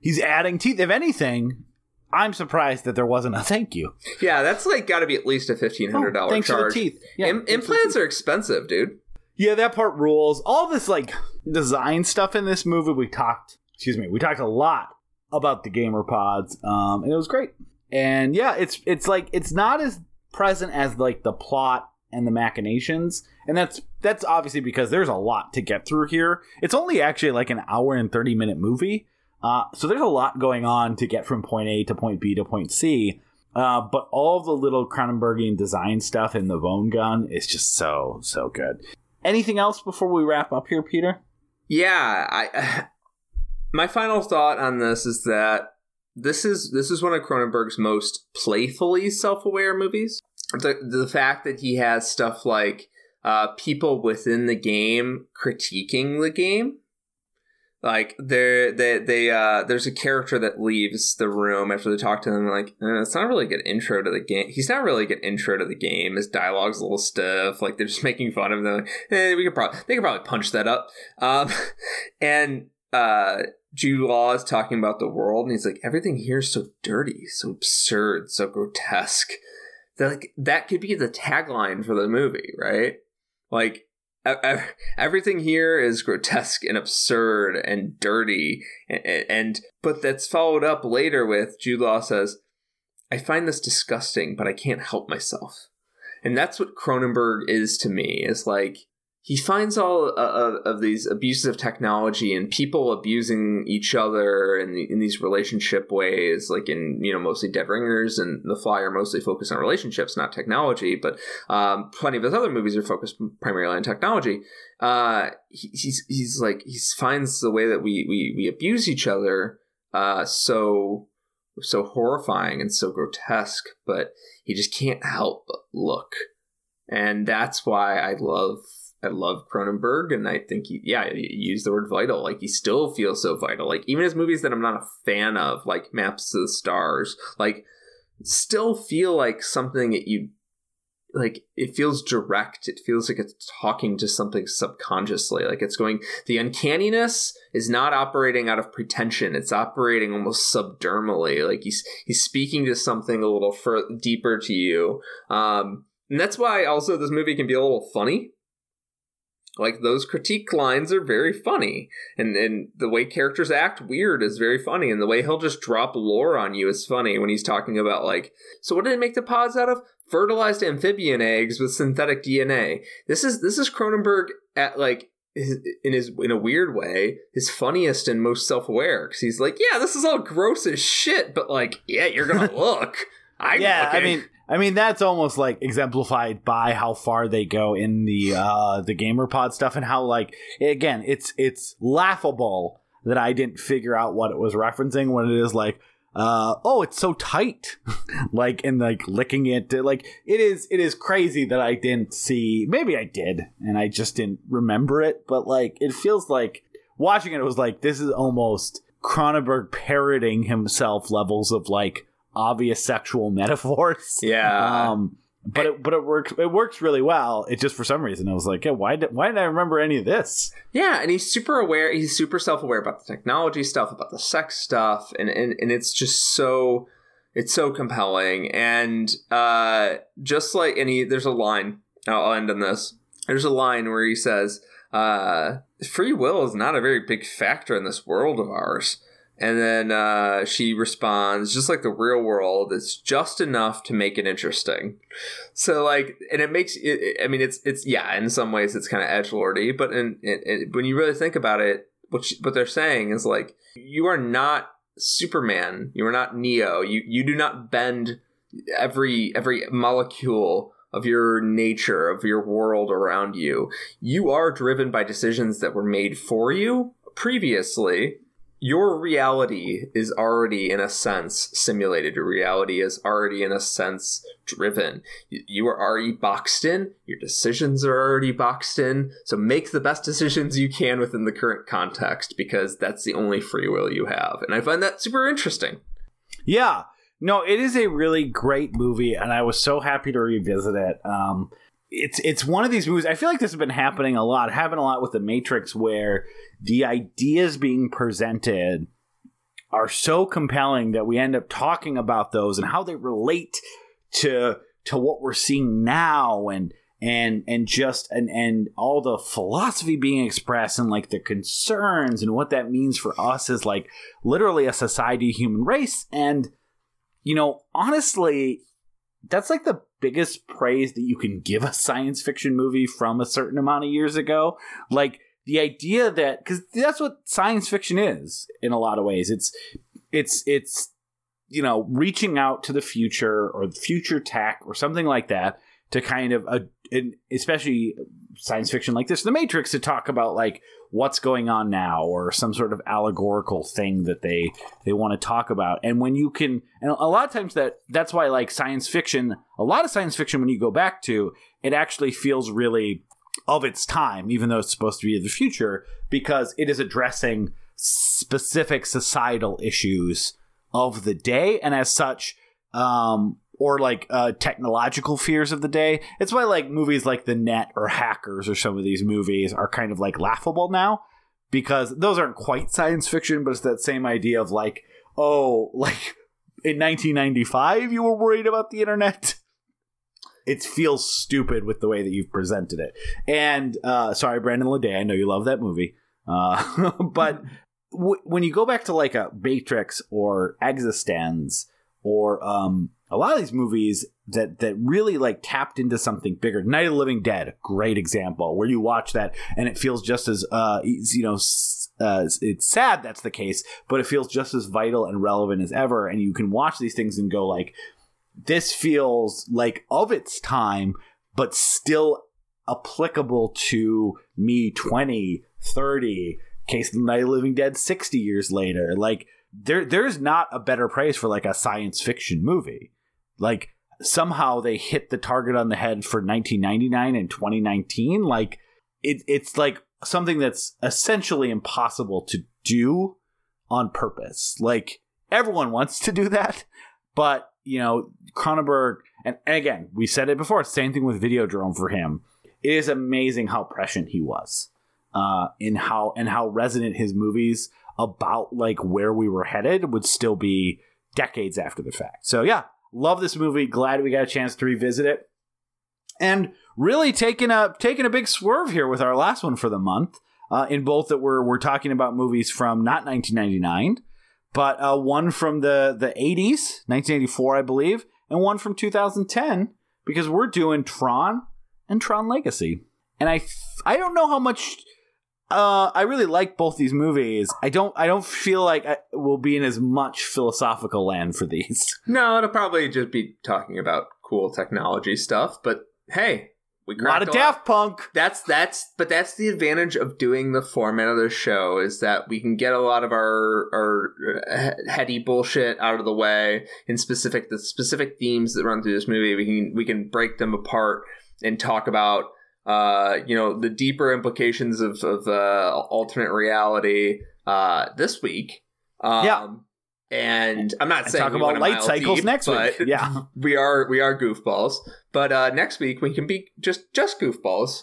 He's adding teeth. If anything, I'm surprised that there wasn't a thank you. Yeah, that's like got to be at least a fifteen hundred dollar thanks for the charge. teeth. Yeah, Im- thanks for the implants are expensive, dude. Yeah, that part rules. All this like design stuff in this movie, we talked. Excuse me, we talked a lot about the gamer pods, um, and it was great. and yeah, it's it's like it's not as present as like the plot and the machinations, and that's that's obviously because there's a lot to get through here. It's only actually like an hour and thirty minute movie, uh, so there's a lot going on to get from point A to point B to point C. Uh, but all the little Cronenbergian design stuff in the bone gun is just so so good. Anything else before we wrap up here, Peter? Yeah, I *sighs* my final thought on this is that this is this is one of Cronenberg's most playfully self-aware movies. The the fact that he has stuff like uh, people within the game critiquing the game. Like they they they uh there's a character that leaves the room after they talk to them like eh, it's not really a good intro to the game. He's not really a good intro to the game. His dialogue's a little stiff. Like they're just *laughs* making fun of them. Eh, we could probably they could probably punch that up. Um *laughs* and uh Jude Law is talking about the world and he's like everything here is so dirty so absurd so grotesque like that could be the tagline for the movie right? Like everything here is grotesque and absurd and dirty and, and, but that's followed up later with Jude Law says I find this disgusting but I can't help myself. And that's what Cronenberg is to me is like he finds all of, of, these abuses of technology and people abusing each other in, the, in these relationship ways, like in you know mostly Dead Ringers and The Fly are mostly focused on relationships, not technology. But um, plenty of his other movies are focused primarily on technology. Uh, he, he's he's like he finds the way that we we, we abuse each other uh, so so horrifying and so grotesque, but he just can't help but look, and that's why I love I love Cronenberg, and I think he, yeah, he used the word vital. Like he still feels so vital. Like even his movies that I'm not a fan of, like Maps to the Stars, like still feel like something that you like. It feels direct. It feels like it's talking to something subconsciously. Like it's going. The uncanniness is not operating out of pretension. It's operating almost subdermally. Like he's he's speaking to something a little fur- deeper to you. Um, and that's why also this movie can be a little funny like those critique lines are very funny. And and the way characters act weird is very funny. And the way he'll just drop lore on you is funny when he's talking about like so what did it make the pods out of? Fertilized amphibian eggs with synthetic dna this is this is cronenberg at like his, in his in a weird way his funniest and most self-aware. Because he's like yeah this is all gross as shit but like yeah you're gonna *laughs* look. I'm yeah looking. i mean I mean that's almost like exemplified by how far they go in the uh the gamer pod stuff and how like again it's it's laughable that I didn't figure out what it was referencing when it is like uh oh it's so tight. *laughs* Like and like licking it like it is it is crazy that I didn't see maybe I did and I just didn't remember it but like it feels like watching it, it was like this is almost Cronenberg parroting himself levels of like obvious sexual *laughs* metaphors. Yeah. Um, but it, but it works it works really well. It just for some reason I was like, yeah, why did why didn't I remember any of this? Yeah, and he's super aware. He's super self aware about the technology stuff, about the sex stuff, and and, and it's just so it's so compelling. And uh, just like and he, there's a line. I'll end on this. There's a line where he says, uh, "Free will is not a very big factor in this world of ours." And then uh, she responds, just like the real world, it's just enough to make it interesting. So like, and it makes it. I mean, it's it's yeah. In some ways, it's kind of edge lordy, but in, in, when you really think about it, what she, what they're saying is like, you are not Superman. You are not Neo. You you do not bend every every molecule of your nature of your world around you. You are driven by decisions that were made for you previously your reality is already in a sense simulated. Your reality is already in a sense driven. You are already boxed in. Your decisions are already boxed in. So make the best decisions you can within the current context because that's the only free will you have. And i find that super interesting. Yeah. No, it is a really great movie, and I was so happy to revisit it. Um, it's it's one of these movies. I feel like this has been happening a lot, happening a lot with the Matrix, where the ideas being presented are so compelling that we end up talking about those and how they relate to to what we're seeing now and and and just and and all the philosophy being expressed and like the concerns and what that means for us as like literally a society human race and you know, honestly, that's like the biggest praise that you can give a science fiction movie from a certain amount of years ago. Like the idea that because that's what science fiction is in a lot of ways. It's it's it's you know reaching out to the future or future tech or something like that to kind of uh, and especially science fiction like this the matrix to talk about like what's going on now or some sort of allegorical thing that they they want to talk about. And when you can and a lot of times that that's why like science fiction. A lot of science fiction when you go back to it actually feels really of its time even though it's supposed to be the future because it is addressing specific societal issues of the day. And as such um or like uh, technological fears of the day. It's why like movies like The Net or Hackers or some of these movies are kind of like laughable now because those aren't quite science fiction, but it's that same idea of like, oh, *laughs* like in 1995 you were worried about the internet. It feels stupid with the way that you've presented it. And uh, sorry, Brandon Leday, I know you love that movie, uh, *laughs* but w- when you go back to like a Matrix or eXistenZ or um, a lot of these movies that that really like tapped into something bigger. Night of the Living Dead, great example, where you watch that and it feels just as uh, you know. Uh, it's sad that's the case, but it feels just as vital and relevant as ever. And you can watch these things and go like, this feels like of its time, but still applicable to me 20, 30, case of the Night of the Living Dead 60 years later. Like there there's not a better praise for like a science fiction movie. Like somehow they hit the target on the head for 1999 and 2019. Like it, it's like something that's essentially impossible to do on purpose. Like everyone wants to do that, but you know Cronenberg and, and again we said it before. Same thing with Videodrome for him. It is amazing how prescient he was uh, in how and how resonant his movies about like where we were headed would still be decades after the fact. So yeah, love this movie. Glad we got a chance to revisit it. And really taking a taking a big swerve here with our last one for the month. Uh, in both that we're we're talking about movies from not 1999, but uh, one from the the 80s, 1984, I believe, and one from 2010 because we're doing Tron and Tron Legacy. And I I don't know how much uh, I really like both these movies. I don't. I don't feel like I will be in as much philosophical land for these. *laughs* No, it'll probably just be talking about cool technology stuff. But hey, we A lot cracked of Daft Punk. That's that's but that's the advantage of doing the format of the show is that we can get a lot of our our uh, heady bullshit out of the way in specific the specific themes that run through this movie. We can we can break them apart and talk about uh you know the deeper implications of of uh, alternate reality uh this week. Um, Yeah. And I'm not And saying talk we about light cycles deep, next week. Yeah. *laughs* we are we are goofballs. But uh next week we can be just just goofballs.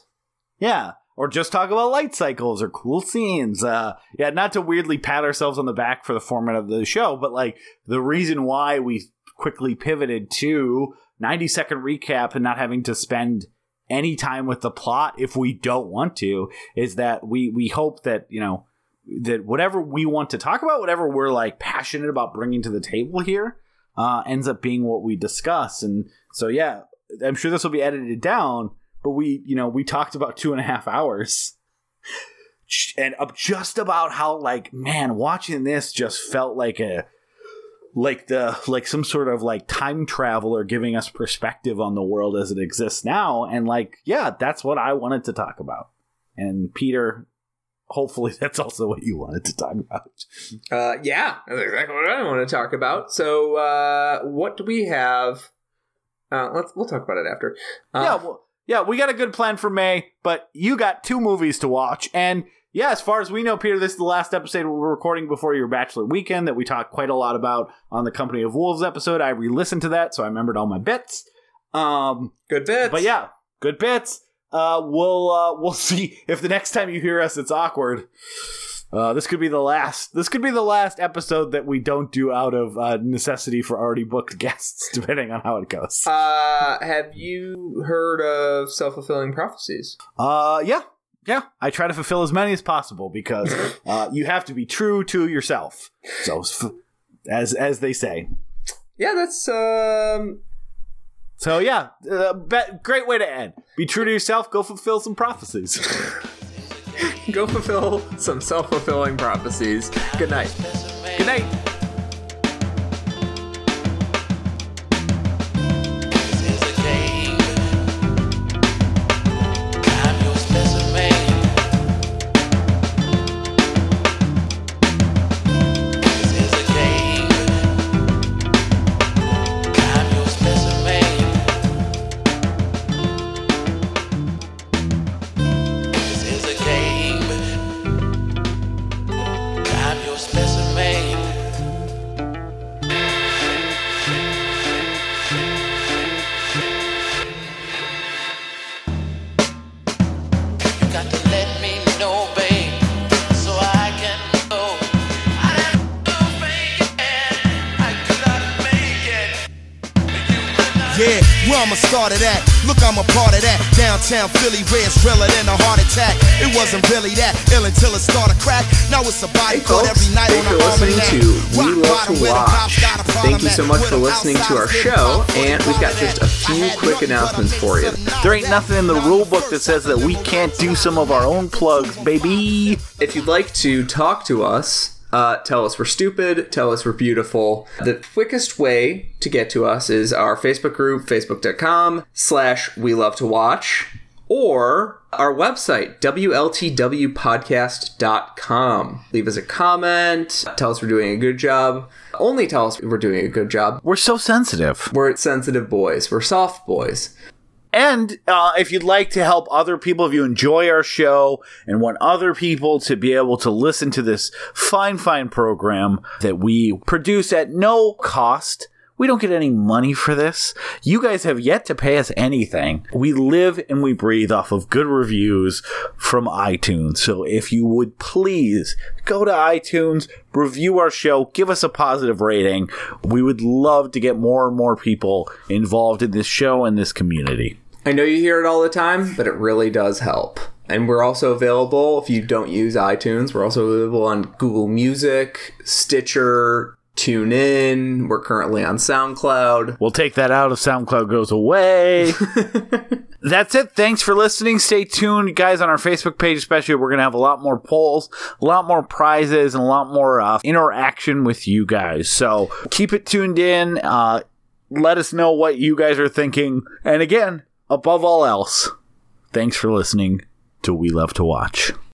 Yeah. Or just talk about light cycles or cool scenes. Uh, yeah, not to weirdly pat ourselves on the back for the format of the show, but like the reason why we quickly pivoted to 90 second recap and not having to spend any time with the plot if we don't want to is that we we hope that you know that whatever we want to talk about whatever we're like passionate about bringing to the table here uh, ends up being what we discuss. And so yeah i'm sure this will be edited down but we you know we talked about two and a half hours. *laughs* And just about how like man watching this just felt like a like the like some sort of like time traveler giving us perspective on the world as it exists now and like yeah that's what i wanted to talk about and peter hopefully *laughs* that's also what you wanted to talk about Uh yeah, that's exactly what I want to talk about. So uh what do we have? Uh let's we'll talk about it after. Uh, yeah well yeah we got a good plan for may but you got two movies to watch and yeah as far as we know peter this is the last episode we're recording before your bachelor weekend that we talked quite a lot about on the company of wolves episode i re-listened to that so i remembered all my bits um good bits. but yeah good bits uh we'll uh we'll *laughs* see if the next time you hear us it's awkward uh, this could be the last. This could be the last episode that we don't do out of uh, necessity for already booked *laughs* guests, depending on how it goes. Uh have you heard of self-fulfilling prophecies? Uh, yeah, yeah. I try to fulfill as many as possible because *laughs* uh, you have to be true to yourself. So, as as they say, Yeah, that's um So yeah, uh, be- great way to end. Be true to yourself. Go fulfill some prophecies. *laughs* go fulfill some self-fulfilling prophecies. Good night. Good night. Downtown Philly, where it's realer than a heart attack. It wasn't really that ill until it started crack. Now it's a body Hey caught folks, every night thanks on for listening to We Love to Watch. cops got a Thank you so much for listening to our show, and we've got just a few quick announcements for you. There ain't nothing in the rule book that says that we can't do some of our own plugs, baby. If you'd like to talk to us, uh, tell us we're stupid, tell us we're beautiful. The quickest way to get to us is our Facebook group, facebook.com slash we love to watch, or our website, WLTWpodcast.com. Leave us a comment, tell us we're doing a good job. Only tell us we're doing a good job. We're so sensitive. We're sensitive boys, we're soft boys. And uh, if you'd like to help other people, if you enjoy our show and want other people to be able to listen to this fine, fine program that we produce at no cost, we don't get any money for this. You guys have yet to pay us anything. We live and we breathe off of good reviews from iTunes. So if you would please go to iTunes, review our show, give us a positive rating. We would love to get more and more people involved in this show and this community. I know you hear it all the time, but it really does help. And we're also available if you don't use iTunes. We're also available on Google Music, Stitcher, TuneIn. We're currently on SoundCloud. We'll take that out if SoundCloud goes away. *laughs* That's it. Thanks for listening. Stay tuned, guys, on our Facebook page, especially. We're going to have a lot more polls, a lot more prizes, and a lot more uh, interaction with you guys. So keep it tuned in. Uh, let us know what you guys are thinking. And again, above all else, thanks for listening to We Love to Watch.